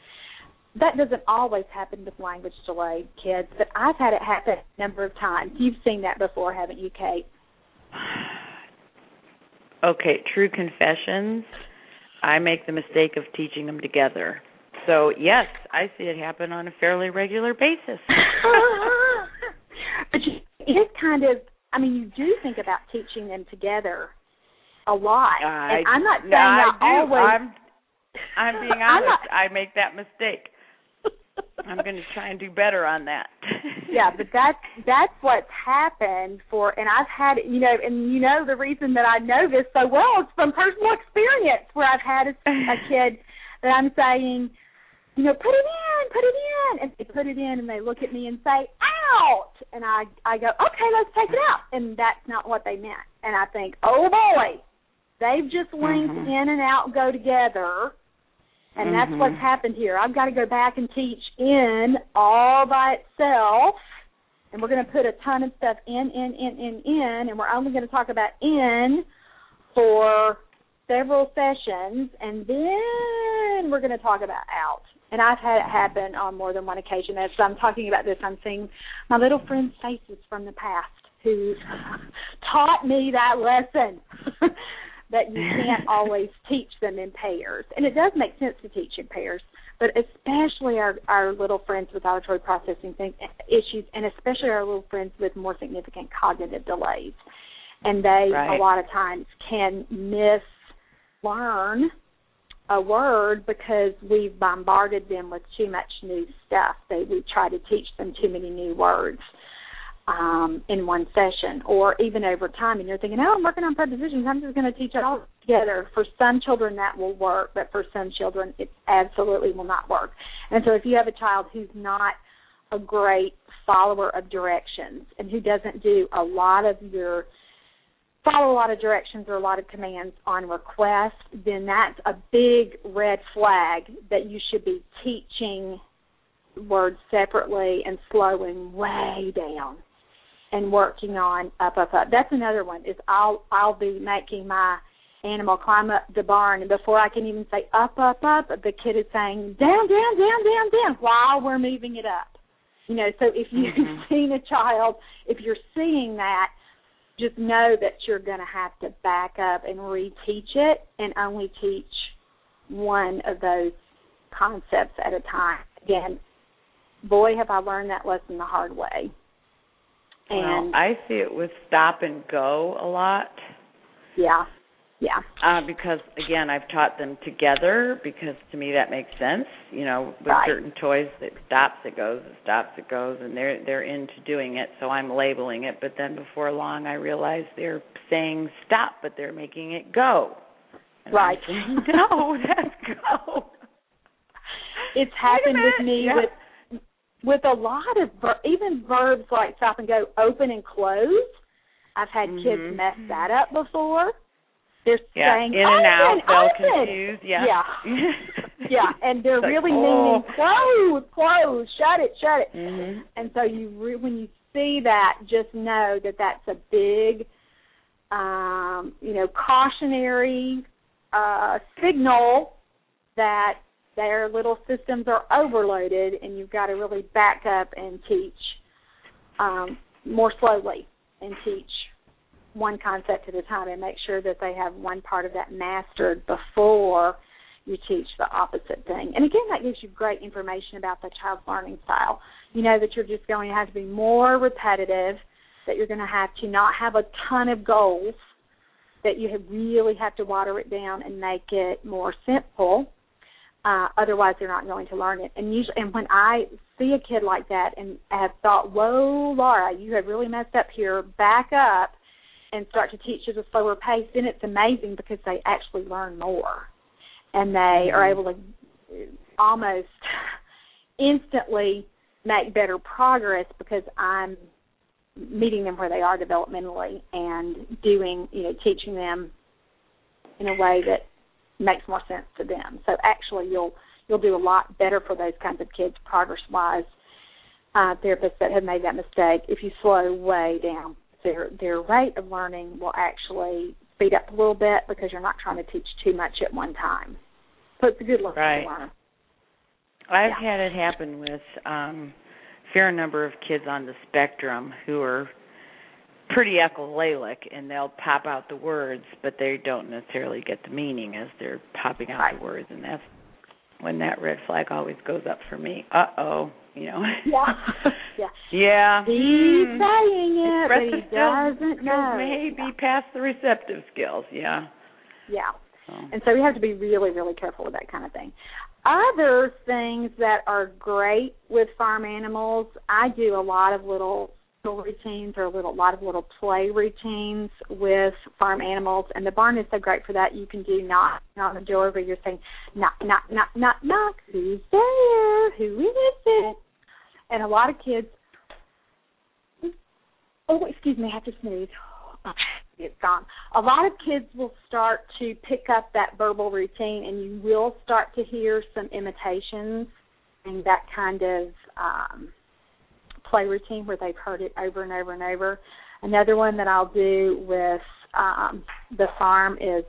That doesn't always happen with language delay kids, but I've had it happen a number of times. You've seen that before, haven't you, Kate? Okay, true confessions. I make the mistake of teaching them together. So, yes, I see it happen on a fairly regular basis. <laughs> but it is kind of I mean, you do think about teaching them together a lot. I, and I'm not saying no, I, I always. I'm, I'm being honest. <laughs> I'm not, I make that mistake. I'm going to try and do better on that. <laughs> yeah, but that's that's what's happened for, and I've had you know, and you know the reason that I know this so well is from personal experience, where I've had a, a <laughs> kid that I'm saying, you know, put it in, put it in, and they put it in, and they look at me and say, out, and I I go, okay, let's take it out, and that's not what they meant, and I think, oh boy, they've just linked mm-hmm. in and out go together, and mm-hmm. that's what's happened here. I've got to go back and teach in all by itself, and we're going to put a ton of stuff in, in, in, in, in, and we're only going to talk about in for several sessions, and then we're going to talk about out and I've had it happen on more than one occasion. As I'm talking about this, I'm seeing my little friends' faces from the past who taught me that lesson <laughs> that you can't <laughs> always teach them in pairs. And it does make sense to teach in pairs, but especially our our little friends with auditory processing things, issues, and especially our little friends with more significant cognitive delays. And they right. a lot of times can miss learn a word because we've bombarded them with too much new stuff. They we try to teach them too many new words um, in one session, or even over time. And you're thinking, "Oh, I'm working on prepositions. I'm just going to teach it all together." For some children, that will work, but for some children, it absolutely will not work. And so, if you have a child who's not a great follower of directions and who doesn't do a lot of your follow a lot of directions or a lot of commands on request, then that's a big red flag that you should be teaching words separately and slowing way down and working on up up up. That's another one is I'll I'll be making my animal climb up the barn and before I can even say up up up the kid is saying down down down down down while we're moving it up. You know, so if you've mm-hmm. <laughs> seen a child, if you're seeing that, just know that you're going to have to back up and reteach it and only teach one of those concepts at a time. Again, boy, have I learned that lesson the hard way. And well, I see it with stop and go a lot. Yeah. Yeah. Uh, because again, I've taught them together because to me that makes sense. You know, with right. certain toys, it stops, it goes, it stops, it goes, and they're they're into doing it. So I'm labeling it. But then before long, I realize they're saying stop, but they're making it go. And right. Saying, <laughs> no, let's go. It's happened with me yeah. with with a lot of ver- even verbs like stop and go, open and close. I've had mm-hmm. kids mess that up before. They're yeah, saying in and out, confused. Yeah, yeah, <laughs> yeah, and they're like, really oh. meaning close, close, shut it, shut it. Mm-hmm. And so you re- when you see that, just know that that's a big, um, you know, cautionary uh, signal that their little systems are overloaded, and you've got to really back up and teach um, more slowly and teach one concept at a time and make sure that they have one part of that mastered before you teach the opposite thing. And again, that gives you great information about the child's learning style. You know that you're just going to have to be more repetitive, that you're going to have to not have a ton of goals, that you have really have to water it down and make it more simple. Uh, otherwise, they're not going to learn it. And usually, and when I see a kid like that and have thought, "Whoa, Laura, you have really messed up here," back up and start to teach at a slower pace, then it's amazing because they actually learn more. And they are able to almost instantly make better progress because I'm meeting them where they are developmentally and doing, you know, teaching them in a way that makes more sense to them. So actually you'll you'll do a lot better for those kinds of kids progress wise uh, therapists that have made that mistake if you slow way down their their rate of learning will actually speed up a little bit because you're not trying to teach too much at one time. So it's a good lesson right. to learn. I've Yeah. had it happen with um a fair number of kids on the spectrum who are pretty echolalic and they'll pop out the words but they don't necessarily get the meaning as they're popping out Right. the words and that's when that red flag always goes up for me. Uh oh, you know. Yeah. <laughs> yeah. Yeah. He's Hmm. saying it, but he doesn't know. May be past the receptive skills. Yeah. Yeah. So. And so we have to be really, really careful with that kind of thing. Other things that are great with farm animals, I do a lot of little little routines or a little lot of little play routines with farm animals and the barn is so great for that. You can do knock on the door where you're saying knock knock knock knock knock who's there? Who is it? And a lot of kids oh excuse me, I have to sneeze. Oh, it's gone. A lot of kids will start to pick up that verbal routine, and you will start to hear some imitations and that kind of um, play routine where they've heard it over and over and over. Another one that I'll do with um, the farm is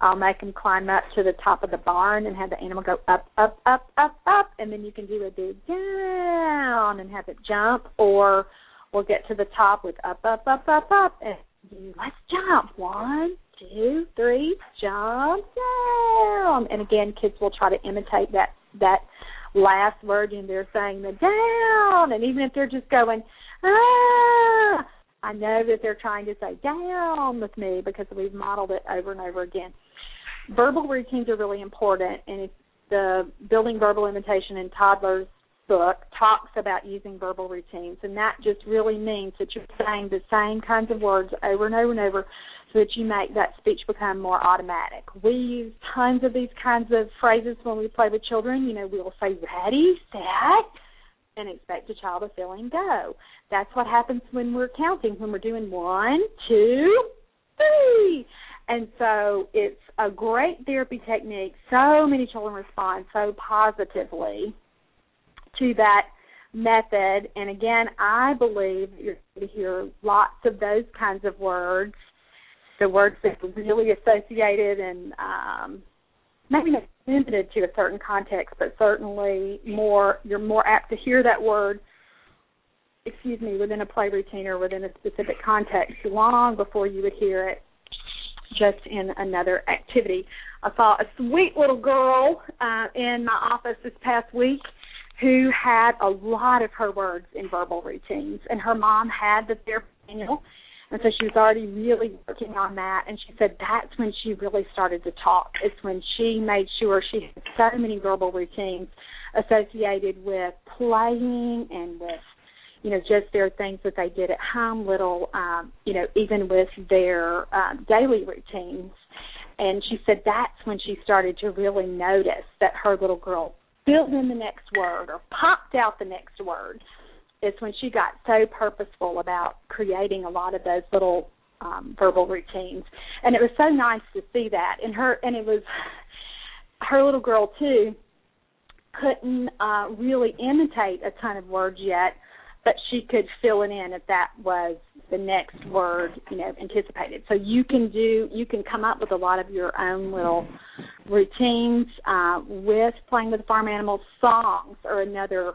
I'll make them climb up to the top of the barn and have the animal go up, up, up, up, up, and then you can do a big down and have it jump, or we'll get to the top with up, up, up, up, up, and let's jump. One, two, three, jump down. And again, kids will try to imitate that that last word and they're saying the down and even if they're just going, Ah I know that they're trying to say down with me because we've modeled it over and over again. Verbal routines are really important and the building verbal imitation in toddlers book talks about using verbal routines, and that just really means that you're saying the same kinds of words over and over and over so that you make that speech become more automatic. We use tons of these kinds of phrases when we play with children. You know, we'll say ready, set, and expect a child to fill in go. That's what happens when we're counting, when we're doing one, two, three. And so it's a great therapy technique. So many children respond so positively to that method. And again, I believe you're going to hear lots of those kinds of words, the words that are really associated and um, maybe not limited to a certain context, but certainly more you're more apt to hear that word. Excuse me, within a play routine or within a specific context, long before you would hear it just in another activity. I saw a sweet little girl uh, in my office this past week who had a lot of her words in verbal routines, and her mom had the therapy manual, and so she was already really working on that. And she said that's when she really started to talk. It's when she made sure she had so many verbal routines associated with playing and with you know just their things that they did at home little um you know even with their um daily routines. And she said that's when she started to really notice that her little girl filled in the next word or popped out the next word. It's when she got so purposeful about creating a lot of those little um verbal routines. And it was so nice to see that. And her and it was her little girl too couldn't uh really imitate a ton of words yet but she could fill it in if that was the next word you know anticipated. So you can do you can come up with a lot of your own little routines uh with playing with the farm animals. Songs or another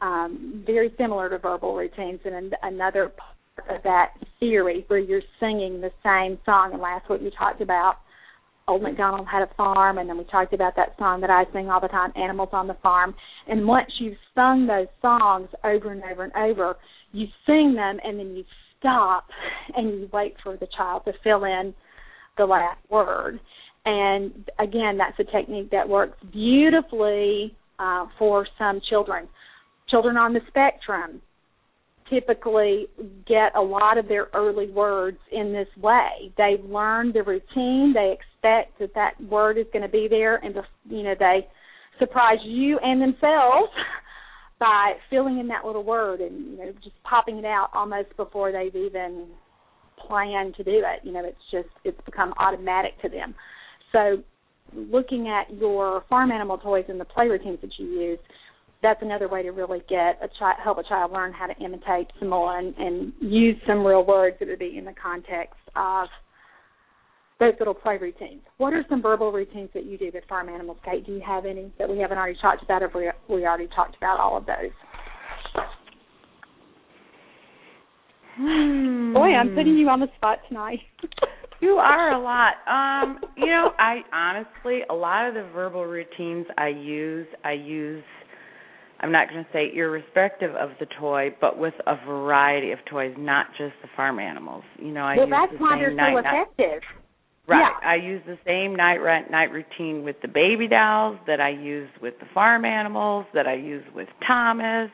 um very similar to verbal routines and another part of that theory where you're singing the same song and last what we talked about Old MacDonald had a farm, and then we talked about that song that I sing all the time, Animals on the Farm. And once you've sung those songs over and over and over, you sing them and then you stop and you wait for the child to fill in the last word. And again, that's a technique that works beautifully uh, for some children. Children on the spectrum, typically get a lot of their early words in this way. They've learned the routine. They expect that that word is going to be there, and you know they surprise you and themselves <laughs> by filling in that little word and you know just popping it out almost before they've even planned to do it. You know, it's just it's become automatic to them. So, looking at your farm animal toys and the play routines that you use that's another way to really get a child help a child learn how to imitate some more and, and use some real words that would be in the context of those little play routines. What are some verbal routines that you do with farm animals, Kate? Do you have any that we haven't already talked about, or we we already talked about all of those? Hmm. Boy, I'm putting you on the spot tonight. <laughs> you are a lot. Um, you know, I honestly a lot of the verbal routines I use, I use I'm not going to say irrespective of the toy, but with a variety of toys, not just the farm animals. You know, I well, use that's the why they're so effective. Right. Yeah. I use the same night night routine with the baby dolls that I use with the farm animals, that I use with Thomas,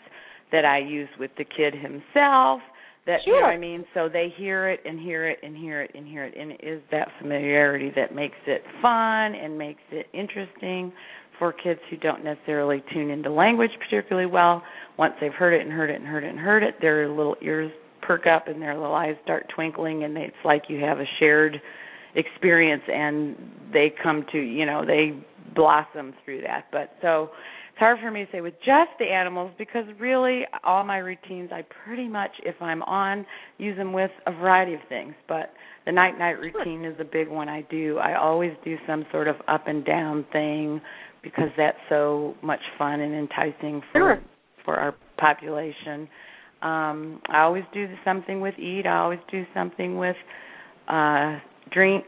that I use with the kid himself. That sure. you know what I mean? So they hear it and hear it and hear it and hear it and it is that familiarity that makes it fun and makes it interesting for kids who don't necessarily tune into language particularly well. Once they've heard it and heard it and heard it and heard it, their little ears perk up and their little eyes start twinkling, and it's like you have a shared experience, and they come to you know they blossom through that. But so it's hard for me to say with just the animals because really all my routines I pretty much if I'm on use them with a variety of things. But the night night routine is a big one I do. I always do some sort of up and down thing because that's so much fun and enticing for sure. for our population. Um I always do something with eat. I always do something with uh drink,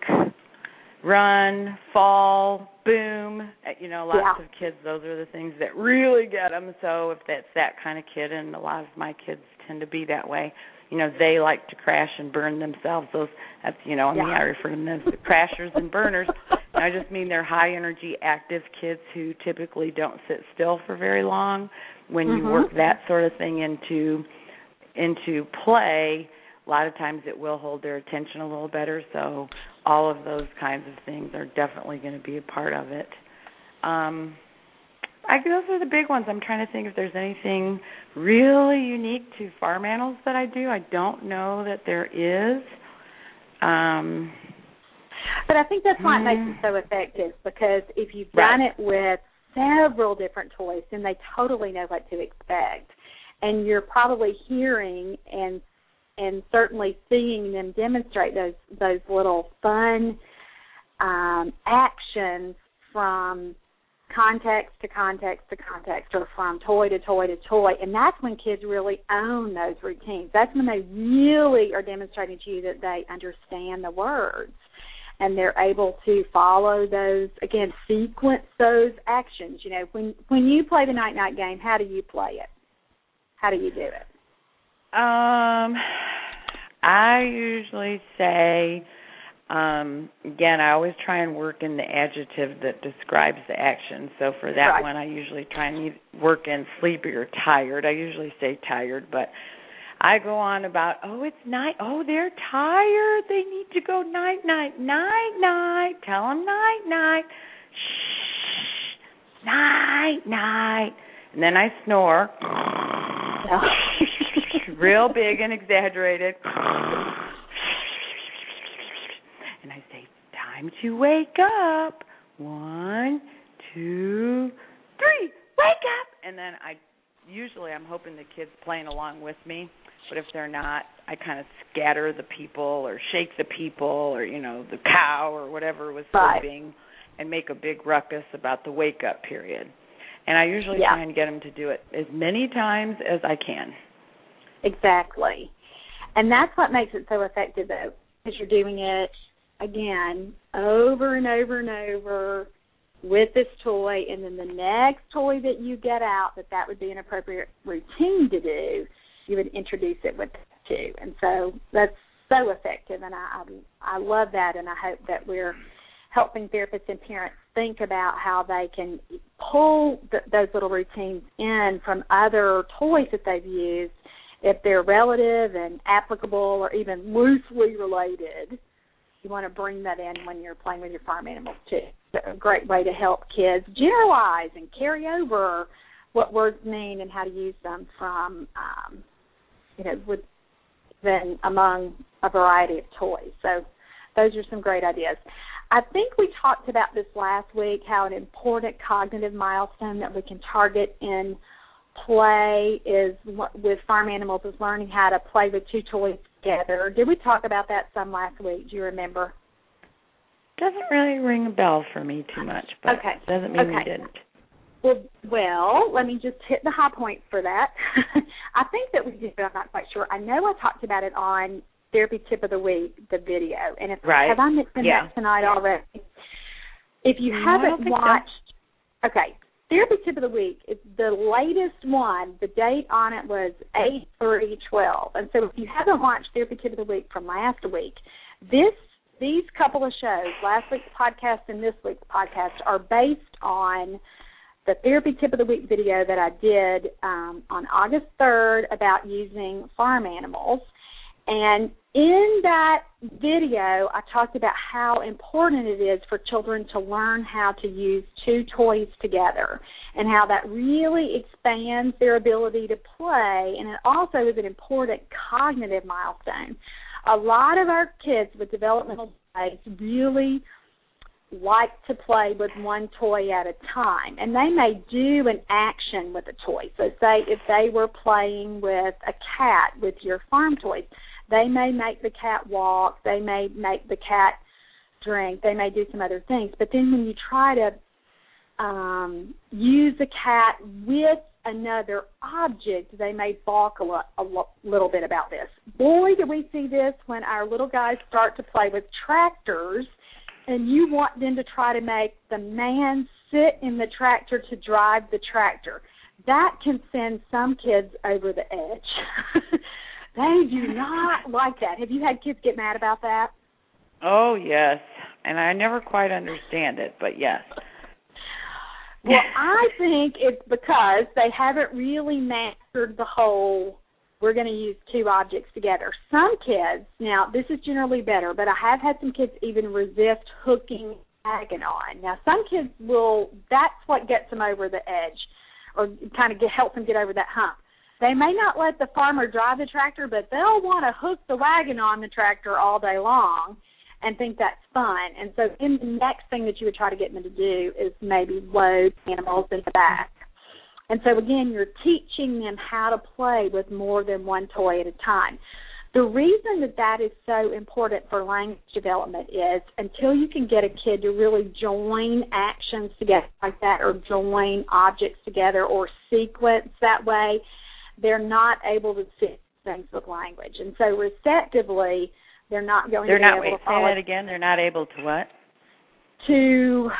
run, fall, boom. You know, lots yeah. of kids those are the things that really get them. So if that's that kind of kid and a lot of my kids tend to be that way, you know, they like to crash and burn themselves. Those that's you know, yeah. me I refer to them as the crashers and burners. <laughs> I just mean they're high energy, active kids who typically don't sit still for very long. When mm-hmm. you work that sort of thing into into play, a lot of times it will hold their attention a little better. So all of those kinds of things are definitely going to be a part of it. Um, I those are the big ones. I'm trying to think if there's anything really unique to farm animals that I do. I don't know that there is. Um, but I think that's why it makes it Mm. so effective because if you've Right. done it with several different toys, then they totally know what to expect, and you're probably hearing and and certainly seeing them demonstrate those those little fun um, actions from context to context to context or from toy to toy to toy and that's when kids really own those routines that's when they really are demonstrating to you that they understand the words and they're able to follow those again sequence those actions. You know when when you play the night night game how do you play it? How do you do it? Um i usually say um again i always try and work in the adjective that describes the action. So for that right. one i usually try and work in sleepy or tired. I usually say tired but I go on about, oh, it's night. Oh, they're tired. They need to go night, night, night, night. Tell them night, night. Shh, night, night. And then I snore. <laughs> Real big and exaggerated. And I say, time to wake up. One, two, three, wake up. And then I usually I'm hoping the kids playing along with me, but if they're not, I kind of scatter the people or shake the people or you know the cow or whatever was sleeping right. and make a big ruckus about the wake up period. And I usually yeah. try and get them to do it as many times as I can. Exactly. And that's what makes it so effective though, because you're doing it again over and over and over with this toy and then the next toy that you get out that that would be an appropriate routine to do you would introduce it with too and so that's so effective and i i, I love that and i hope that we're helping therapists and parents think about how they can pull th- those little routines in from other toys that they've used if they're relative and applicable or even loosely related you want to bring that in when you're playing with your farm animals too. It's a great way to help kids generalize and carry over what words mean and how to use them from um, you know with then among a variety of toys. So those are some great ideas. I think we talked about this last week how an important cognitive milestone that we can target in play is with farm animals is learning how to play with two toys together. Did we talk about that some last week? Do you remember? Doesn't really ring a bell for me too much, but okay. doesn't mean okay. we didn't. Well, well, let me just hit the high point for that. <laughs> I think that we did, but I'm not quite sure. I know I talked about it on Therapy Tip of the Week, the video, and if right. have I mentioned yeah. that tonight already? If you no, haven't watched, so. okay, Therapy Tip of the Week, is the latest one, the date on it was 8 3 12. And so if you haven't watched Therapy Tip of the Week from last week, this these couple of shows, last week's podcast and this week's podcast, are based on the Therapy Tip of the Week video that I did um, on August 3rd about using farm animals. And in that video, I talked about how important it is for children to learn how to use two toys together and how that really expands their ability to play. And it also is an important cognitive milestone. A lot of our kids with developmental delays really like to play with one toy at a time and they may do an action with a toy so say if they were playing with a cat with your farm toys they may make the cat walk, they may make the cat drink, they may do some other things. But then when you try to um, use the cat with another object, they may balk a, lo- a lo- little bit about this. Boy, do we see this when our little guys start to play with tractors, and you want them to try to make the man sit in the tractor to drive the tractor. That can send some kids over the edge. <laughs> They do not like that. Have you had kids get mad about that? Oh yes, and I never quite understand it, but yes. Well, I think it's because they haven't really mastered the whole we're going to use two objects together. Some kids, now this is generally better, but I have had some kids even resist hooking wagon on. Now some kids will that's what gets them over the edge or kind of get help them get over that hump. They may not let the farmer drive the tractor, but they'll want to hook the wagon on the tractor all day long and think that's fun. And so then the next thing that you would try to get them to do is maybe load animals in the back. And so again, you're teaching them how to play with more than one toy at a time. The reason that that is so important for language development is until you can get a kid to really join actions together like that or join objects together or sequence that way, they're not able to see things with language. And so receptively, they're not going they're to be able wait, to follow. Say that again. They're not able to what? To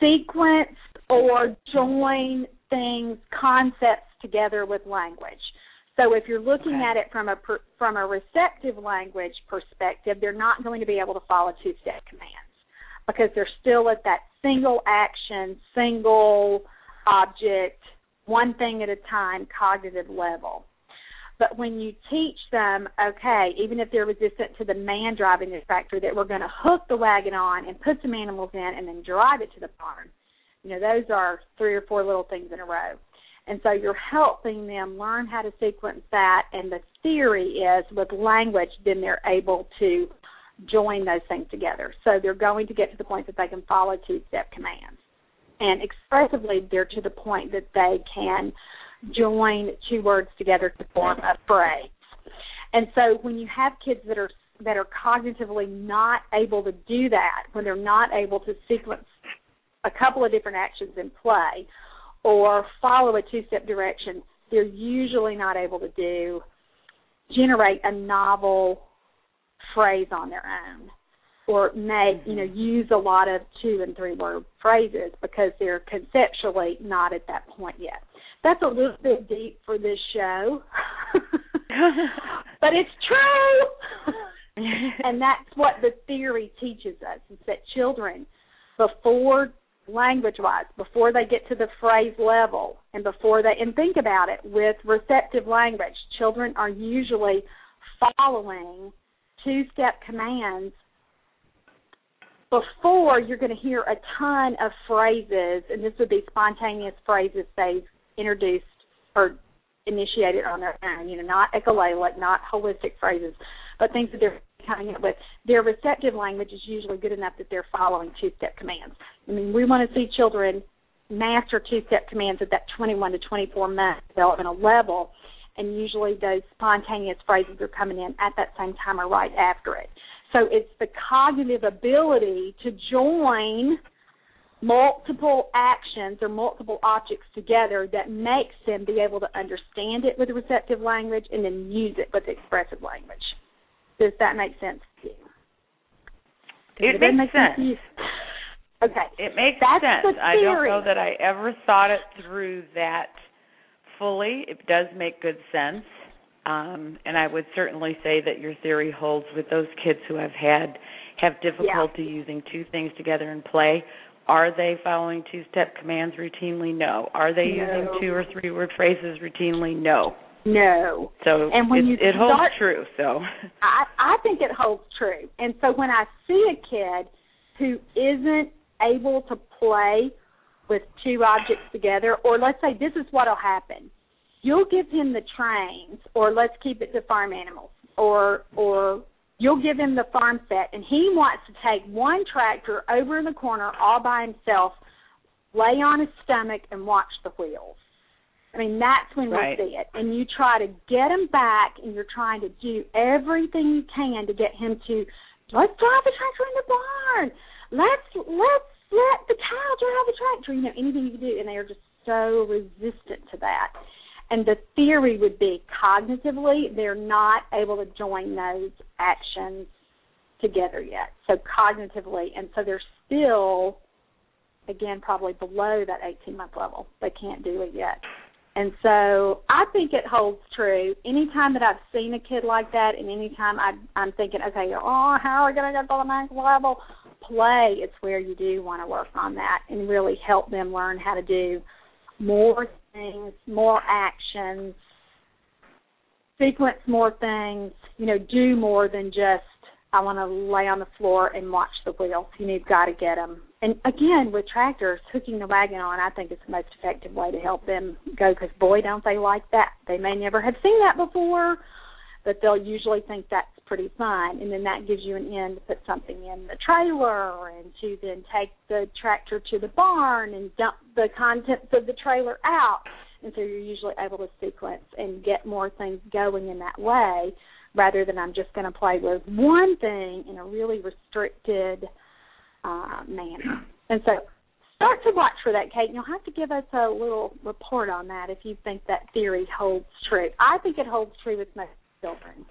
sequence or join things, concepts together with language. So if you're looking okay. at it from a per, from a receptive language perspective, they're not going to be able to follow two-step commands because they're still at that single action, single object one thing at a time cognitive level. But when you teach them, okay, even if they're resistant to the man driving the tractor, that we're going to hook the wagon on and put some animals in and then drive it to the barn, You know, those are three or four little things in a row. And so you're helping them learn how to sequence that. And the theory is with language, then they're able to join those things together. So they're going to get to the point that they can follow two step commands. And expressively, they're to the point that they can join two words together to form a phrase. And so when you have kids that are that are cognitively not able to do that, when they're not able to sequence a couple of different actions in play or follow a two step direction, they're usually not able to do generate a novel phrase on their own or make you know Mm-hmm. use a lot of two and three word phrases because they're conceptually not at that point yet that's a little bit deep for this show <laughs> but it's true <laughs> and that's what the theory teaches us is that children before language wise before they get to the phrase level and before they and think about it with receptive language. Children are usually following two step commands before you're going to hear a ton of phrases and this would be spontaneous phrases they've introduced or initiated on their own you know not echolalic not holistic phrases but things that they're coming up with their receptive language is usually good enough that they're following two step commands i mean we want to see children master two step commands at that 21 to 24 month developmental level and usually those spontaneous phrases are coming in at that same time or right after it. So it's the cognitive ability to join multiple actions or multiple objects together that makes them be able to understand it with receptive language and then use it with expressive language. Does that make sense to you? Does It that makes make sense. sense. Okay. It makes That's sense. I don't know that I ever thought it through that fully. It does make good sense. Um, and I would certainly say that your theory holds with those kids who have had have difficulty using two things together in play. Are they following two step commands routinely? No. Are they No. using two or three word phrases routinely? No. No. So And when it, you it holds start- true. So I, I think it holds true. And so when I see a kid who isn't able to play with two objects together, or let's say this is what'll happen. You'll give him the trains, or let's keep it to farm animals, or or you'll give him the farm set, and he wants to take one tractor over in the corner all by himself, lay on his stomach, and watch the wheels. I mean, that's when Right. we see it. And you try to get him back, and you're trying to do everything you can to get him to let's drive the tractor in the barn. Let's let's let the cow drive the tractor. You know, anything you can do, and they are just so resistant to that. And the theory would be cognitively, they're not able to join those actions together yet. So cognitively, and so they're still, again, probably below that 18 month level. They can't do it yet. And so I think it holds true. Anytime that I've seen a kid like that, and anytime I, I'm thinking, okay, oh, how are we going to get to the next level? Play, it's where you do want to work on that and really help them learn how to do more things, more actions, sequence more things, you know, do more than just I want to lay on the floor and watch the wheels. You know, you've got to get them. And again, with tractors, hooking the wagon on, I think is the most effective way to help them go. Because boy, don't they like that. They may never have seen that before, but they'll usually think that's pretty fun. And then that gives you an end to put something in the trailer and to then take the tractor to the barn and dump the contents of the trailer out. And so you're usually able to sequence and get more things going in that way rather than I'm just going to play with one thing in a really restricted uh, manner. And so start to watch for that, Kate, and you'll have to give us a little report on that if you think that theory holds true. I think it holds true with most children.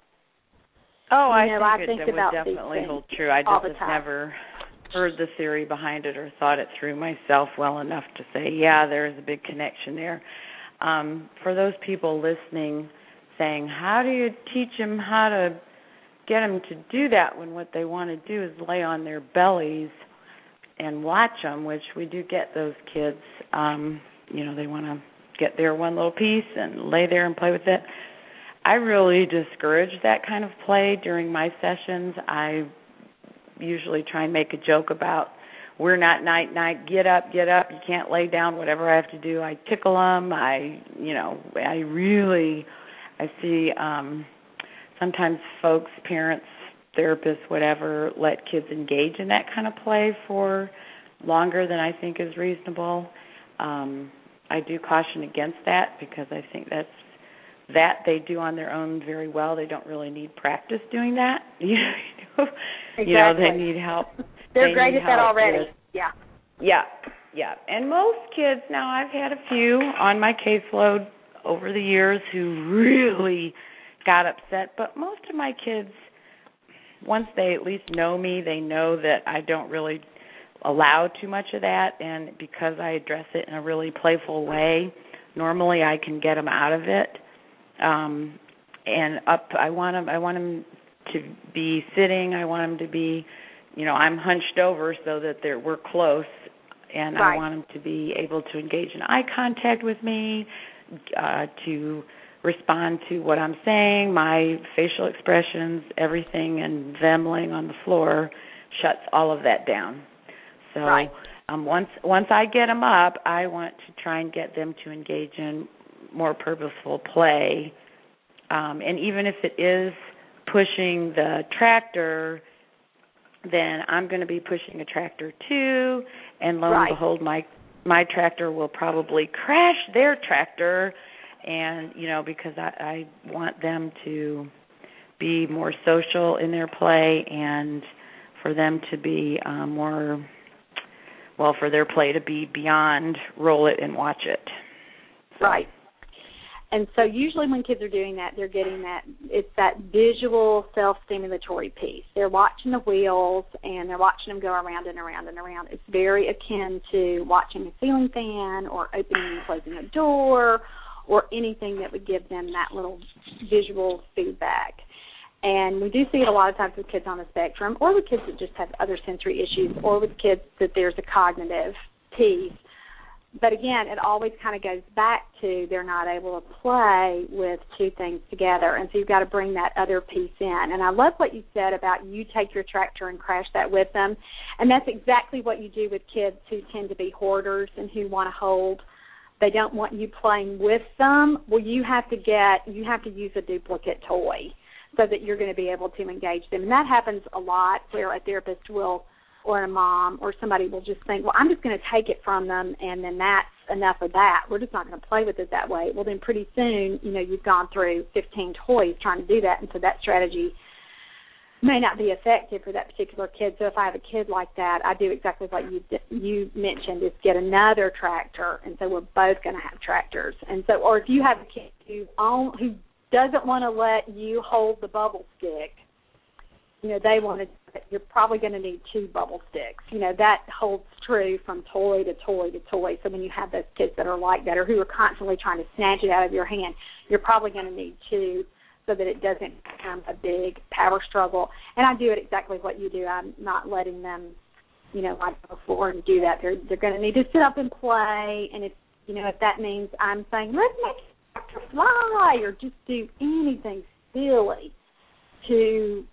Oh, I You know, think I it, think it about would definitely hold true. I just have never heard the theory behind it or thought it through myself well enough to say, yeah, there is a big connection there. Um, for those people listening, saying, how do you teach them how to get them to do that when what they want to do is lay on their bellies and watch them, which we do get those kids. Um, you know, they want to get their one little piece and lay there and play with it. I really discourage that kind of play during my sessions. I usually try and make a joke about we're not night night get up get up you can't lay down whatever i have to do i tickle them i you know i really i see um sometimes folks parents therapists whatever let kids engage in that kind of play for longer than i think is reasonable. Um i do caution against that because i think that's that they do on their own very well. They don't really need practice doing that. <laughs> You know? Exactly. you know they need help. <laughs> They're they great at that already. with- yeah. Yeah, yeah. And most kids now I've had a few on my caseload over the years who really got upset, but most of my kids once they at least know me, they know that I don't really allow too much of that. And because I address it in a really playful way, normally I can get them out of it. Um and up I want them I want them to be sitting, I want them to be you know, I'm hunched over so that they're we're close. And Right. I want them to be able to engage in eye contact with me, uh, to respond to what I'm saying, my facial expressions, everything, and them laying on the floor shuts all of that down. So Right. um, once once I get them up, I want to try and get them to engage in more purposeful play, um, and even if it is pushing the tractor then I'm going to be pushing a tractor too, and lo Right. and behold, my my tractor will probably crash their tractor, and you know because I, I want them to be more social in their play and for them to be um, more well for their play to be beyond roll it and watch it. Right. And so usually when kids are doing that, they're getting that it's that visual self-stimulatory piece. They're watching the wheels and they're watching them go around and around and around. It's very akin to watching a ceiling fan or opening and closing a door or anything that would give them that little visual feedback. And we do see it a lot of times with kids on the spectrum or with kids that just have other sensory issues or with kids that there's a cognitive piece but again, it always kind of goes back to they're not able to play with two things together, and so you've got to bring that other piece in. And I love what you said about you take your tractor and crash that with them, and that's exactly what you do with kids who tend to be hoarders and who want to hold. They don't want you playing with them. Well, you have to get you have to use a duplicate toy so that you're going to be able to engage them, and that happens a lot where a therapist will or a mom or somebody will just think, well, I'm just going to take it from them, and then that's enough of that. We're just not going to play with it that way. Well, then pretty soon, you know, you've gone through 15 toys trying to do that, and so that strategy may not be effective for that particular kid. So if I have a kid like that, I do exactly what you you mentioned: is get another tractor, and so we're both going to have tractors. And so, or if you have a kid who own who doesn't want to let you hold the bubble stick, you know, they want to. You're probably going to need two bubble sticks. You know, that holds true from toy to toy to toy. So when you have those kids that are like that, or who are constantly trying to snatch it out of your hand, you're probably going to need two so that it doesn't become a big power struggle. And I do it exactly what you do. I'm not letting them, you know, like before and do that. They're they're going to need to sit up and play. And if you know if that means I'm saying let's make Dr. Fly or just do anything silly to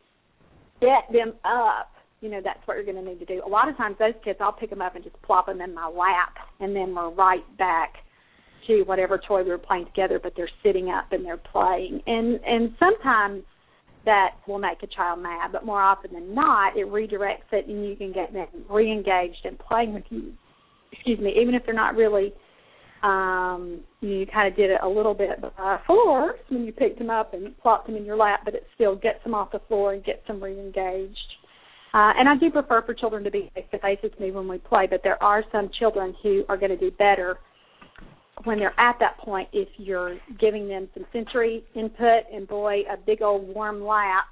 get them up, you know, that's what you're going to need to do. A lot of times, those kids, I'll pick them up and just plop them in my lap, and then we're right back to whatever toy we were playing together. But they're sitting up and they're playing, and and sometimes that will make a child mad, but more often than not, it redirects it, and you can get them re-engaged and playing with you. Excuse me, even if they're not really um, you kind of did it a little bit by force when you picked them up and plopped them in your lap, but it still gets them off the floor and gets them re-engaged. Uh, and I do prefer for children to be face to face with me when we play, but there are some children who are going to do better when they're at that point if you're giving them some sensory input. And boy, a big old warm lap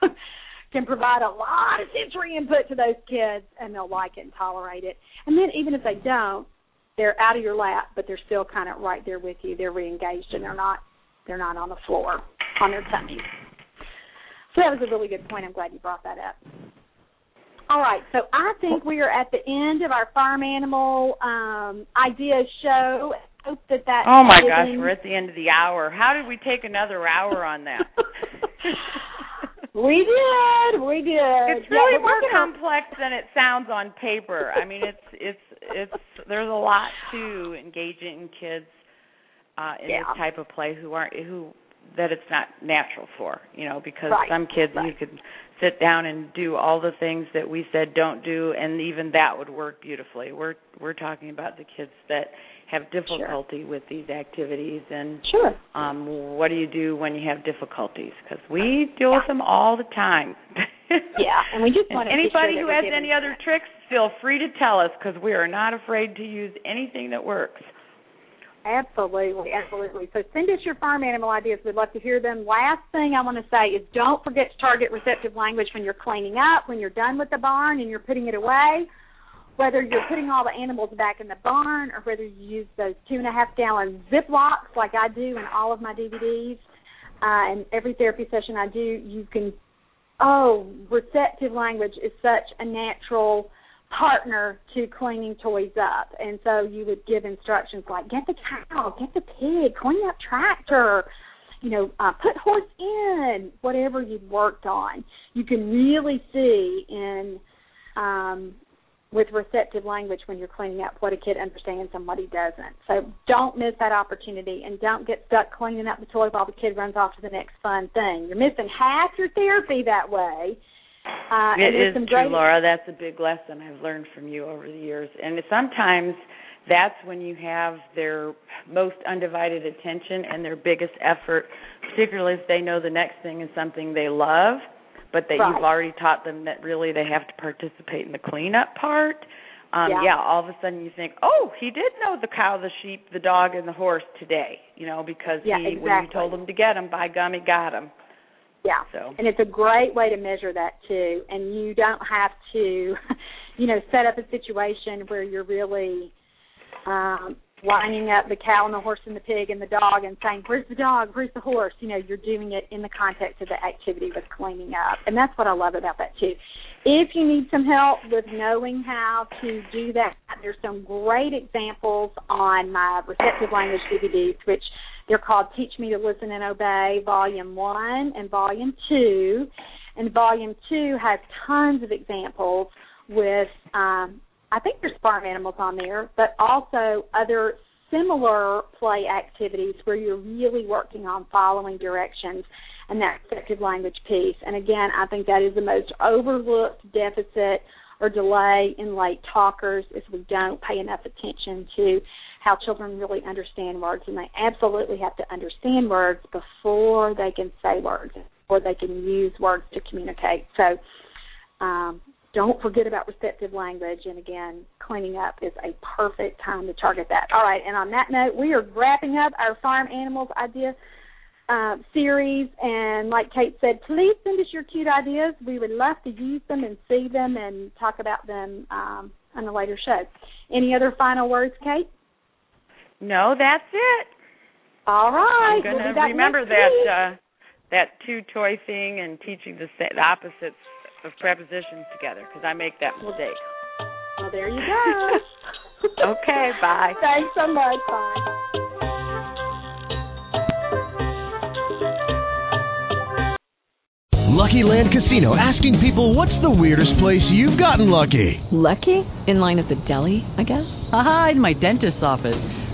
<laughs> can provide a lot of sensory input to those kids, and they'll like it and tolerate it. And then even if they don't, they're out of your lap, but they're still kind of right there with you. They're reengaged and they're not they're not on the floor on their tummies. So that was a really good point. I'm glad you brought that up. All right, so I think we are at the end of our farm animal um, ideas show. I hope that that. Oh my gosh, we're at the end of the hour. How did we take another hour on that? <laughs> We did. We did. It's really yeah, more complex than it sounds on paper. I mean, it's it's it's there's a lot to engaging kids uh in yeah. this type of play who aren't who that it's not natural for, you know, because right. some kids right. you could sit down and do all the things that we said don't do and even that would work beautifully. We're we're talking about the kids that have difficulty sure. with these activities and sure. um what do you do when you have difficulties because we deal yeah. with them all the time yeah and we just <laughs> want and anybody sure who has any other tricks feel free to tell us because we are not afraid to use anything that works Absolutely, absolutely. So send us your farm animal ideas. We'd love to hear them. Last thing I want to say is don't forget to target receptive language when you're cleaning up, when you're done with the barn and you're putting it away whether you're putting all the animals back in the barn or whether you use those two and a half gallon Ziplocs like I do in all of my DVDs, uh, and every therapy session I do, you can. Oh, receptive language is such a natural partner to cleaning toys up, and so you would give instructions like get the cow, get the pig, clean up tractor. You know, uh, put horse in whatever you've worked on. You can really see in um, with receptive language when you're cleaning up what a kid understands and what he doesn't. So don't miss that opportunity and don't get stuck cleaning up the toy while the kid runs off to the next fun thing. You're missing half your therapy that way. Uh, it is true, great... Laura. That's a big lesson I've learned from you over the years. And sometimes that's when you have their most undivided attention and their biggest effort, particularly if they know the next thing is something they love but that right. you've already taught them that really they have to participate in the cleanup part. Um, yeah. yeah, all of a sudden you think, oh, he did know the cow, the sheep, the dog, and the horse today, you know, because yeah, he exactly. when you told him to get him, by gum, he got him. Yeah, so. and it's a great way to measure that too. And you don't have to, <laughs> you know, set up a situation where you're really um, lining up the cow and the horse and the pig and the dog and saying, Where's the dog? Where's the horse? You know, you're doing it in the context of the activity with cleaning up. And that's what I love about that too. If you need some help with knowing how to do that, there's some great examples on my receptive language DVDs, which they're called Teach Me to Listen and Obey, Volume 1 and Volume 2. And Volume 2 has tons of examples with um, I think there's farm animals on there, but also other similar play activities where you're really working on following directions and that receptive language piece. And again, I think that is the most overlooked deficit or delay in late talkers is we don't pay enough attention to how children really understand words and they absolutely have to understand words before they can say words or they can use words to communicate. So um, don't forget about receptive language. And again, cleaning up is a perfect time to target that. All right, and on that note, we are wrapping up our farm animals idea uh, series. And like Kate said, please send us your cute ideas. We would love to use them and see them and talk about them um, on a later show. Any other final words, Kate? No, that's it. All right. I'm going to we'll remember that uh, that two toy thing and teaching the, the opposites of prepositions together because I make that mistake. Well, there you go. <laughs> <laughs> okay, bye. Thanks so much. Bye. Lucky Land Casino asking people what's the weirdest place you've gotten lucky? Lucky? In line at the deli, I guess? Aha, in my dentist's office.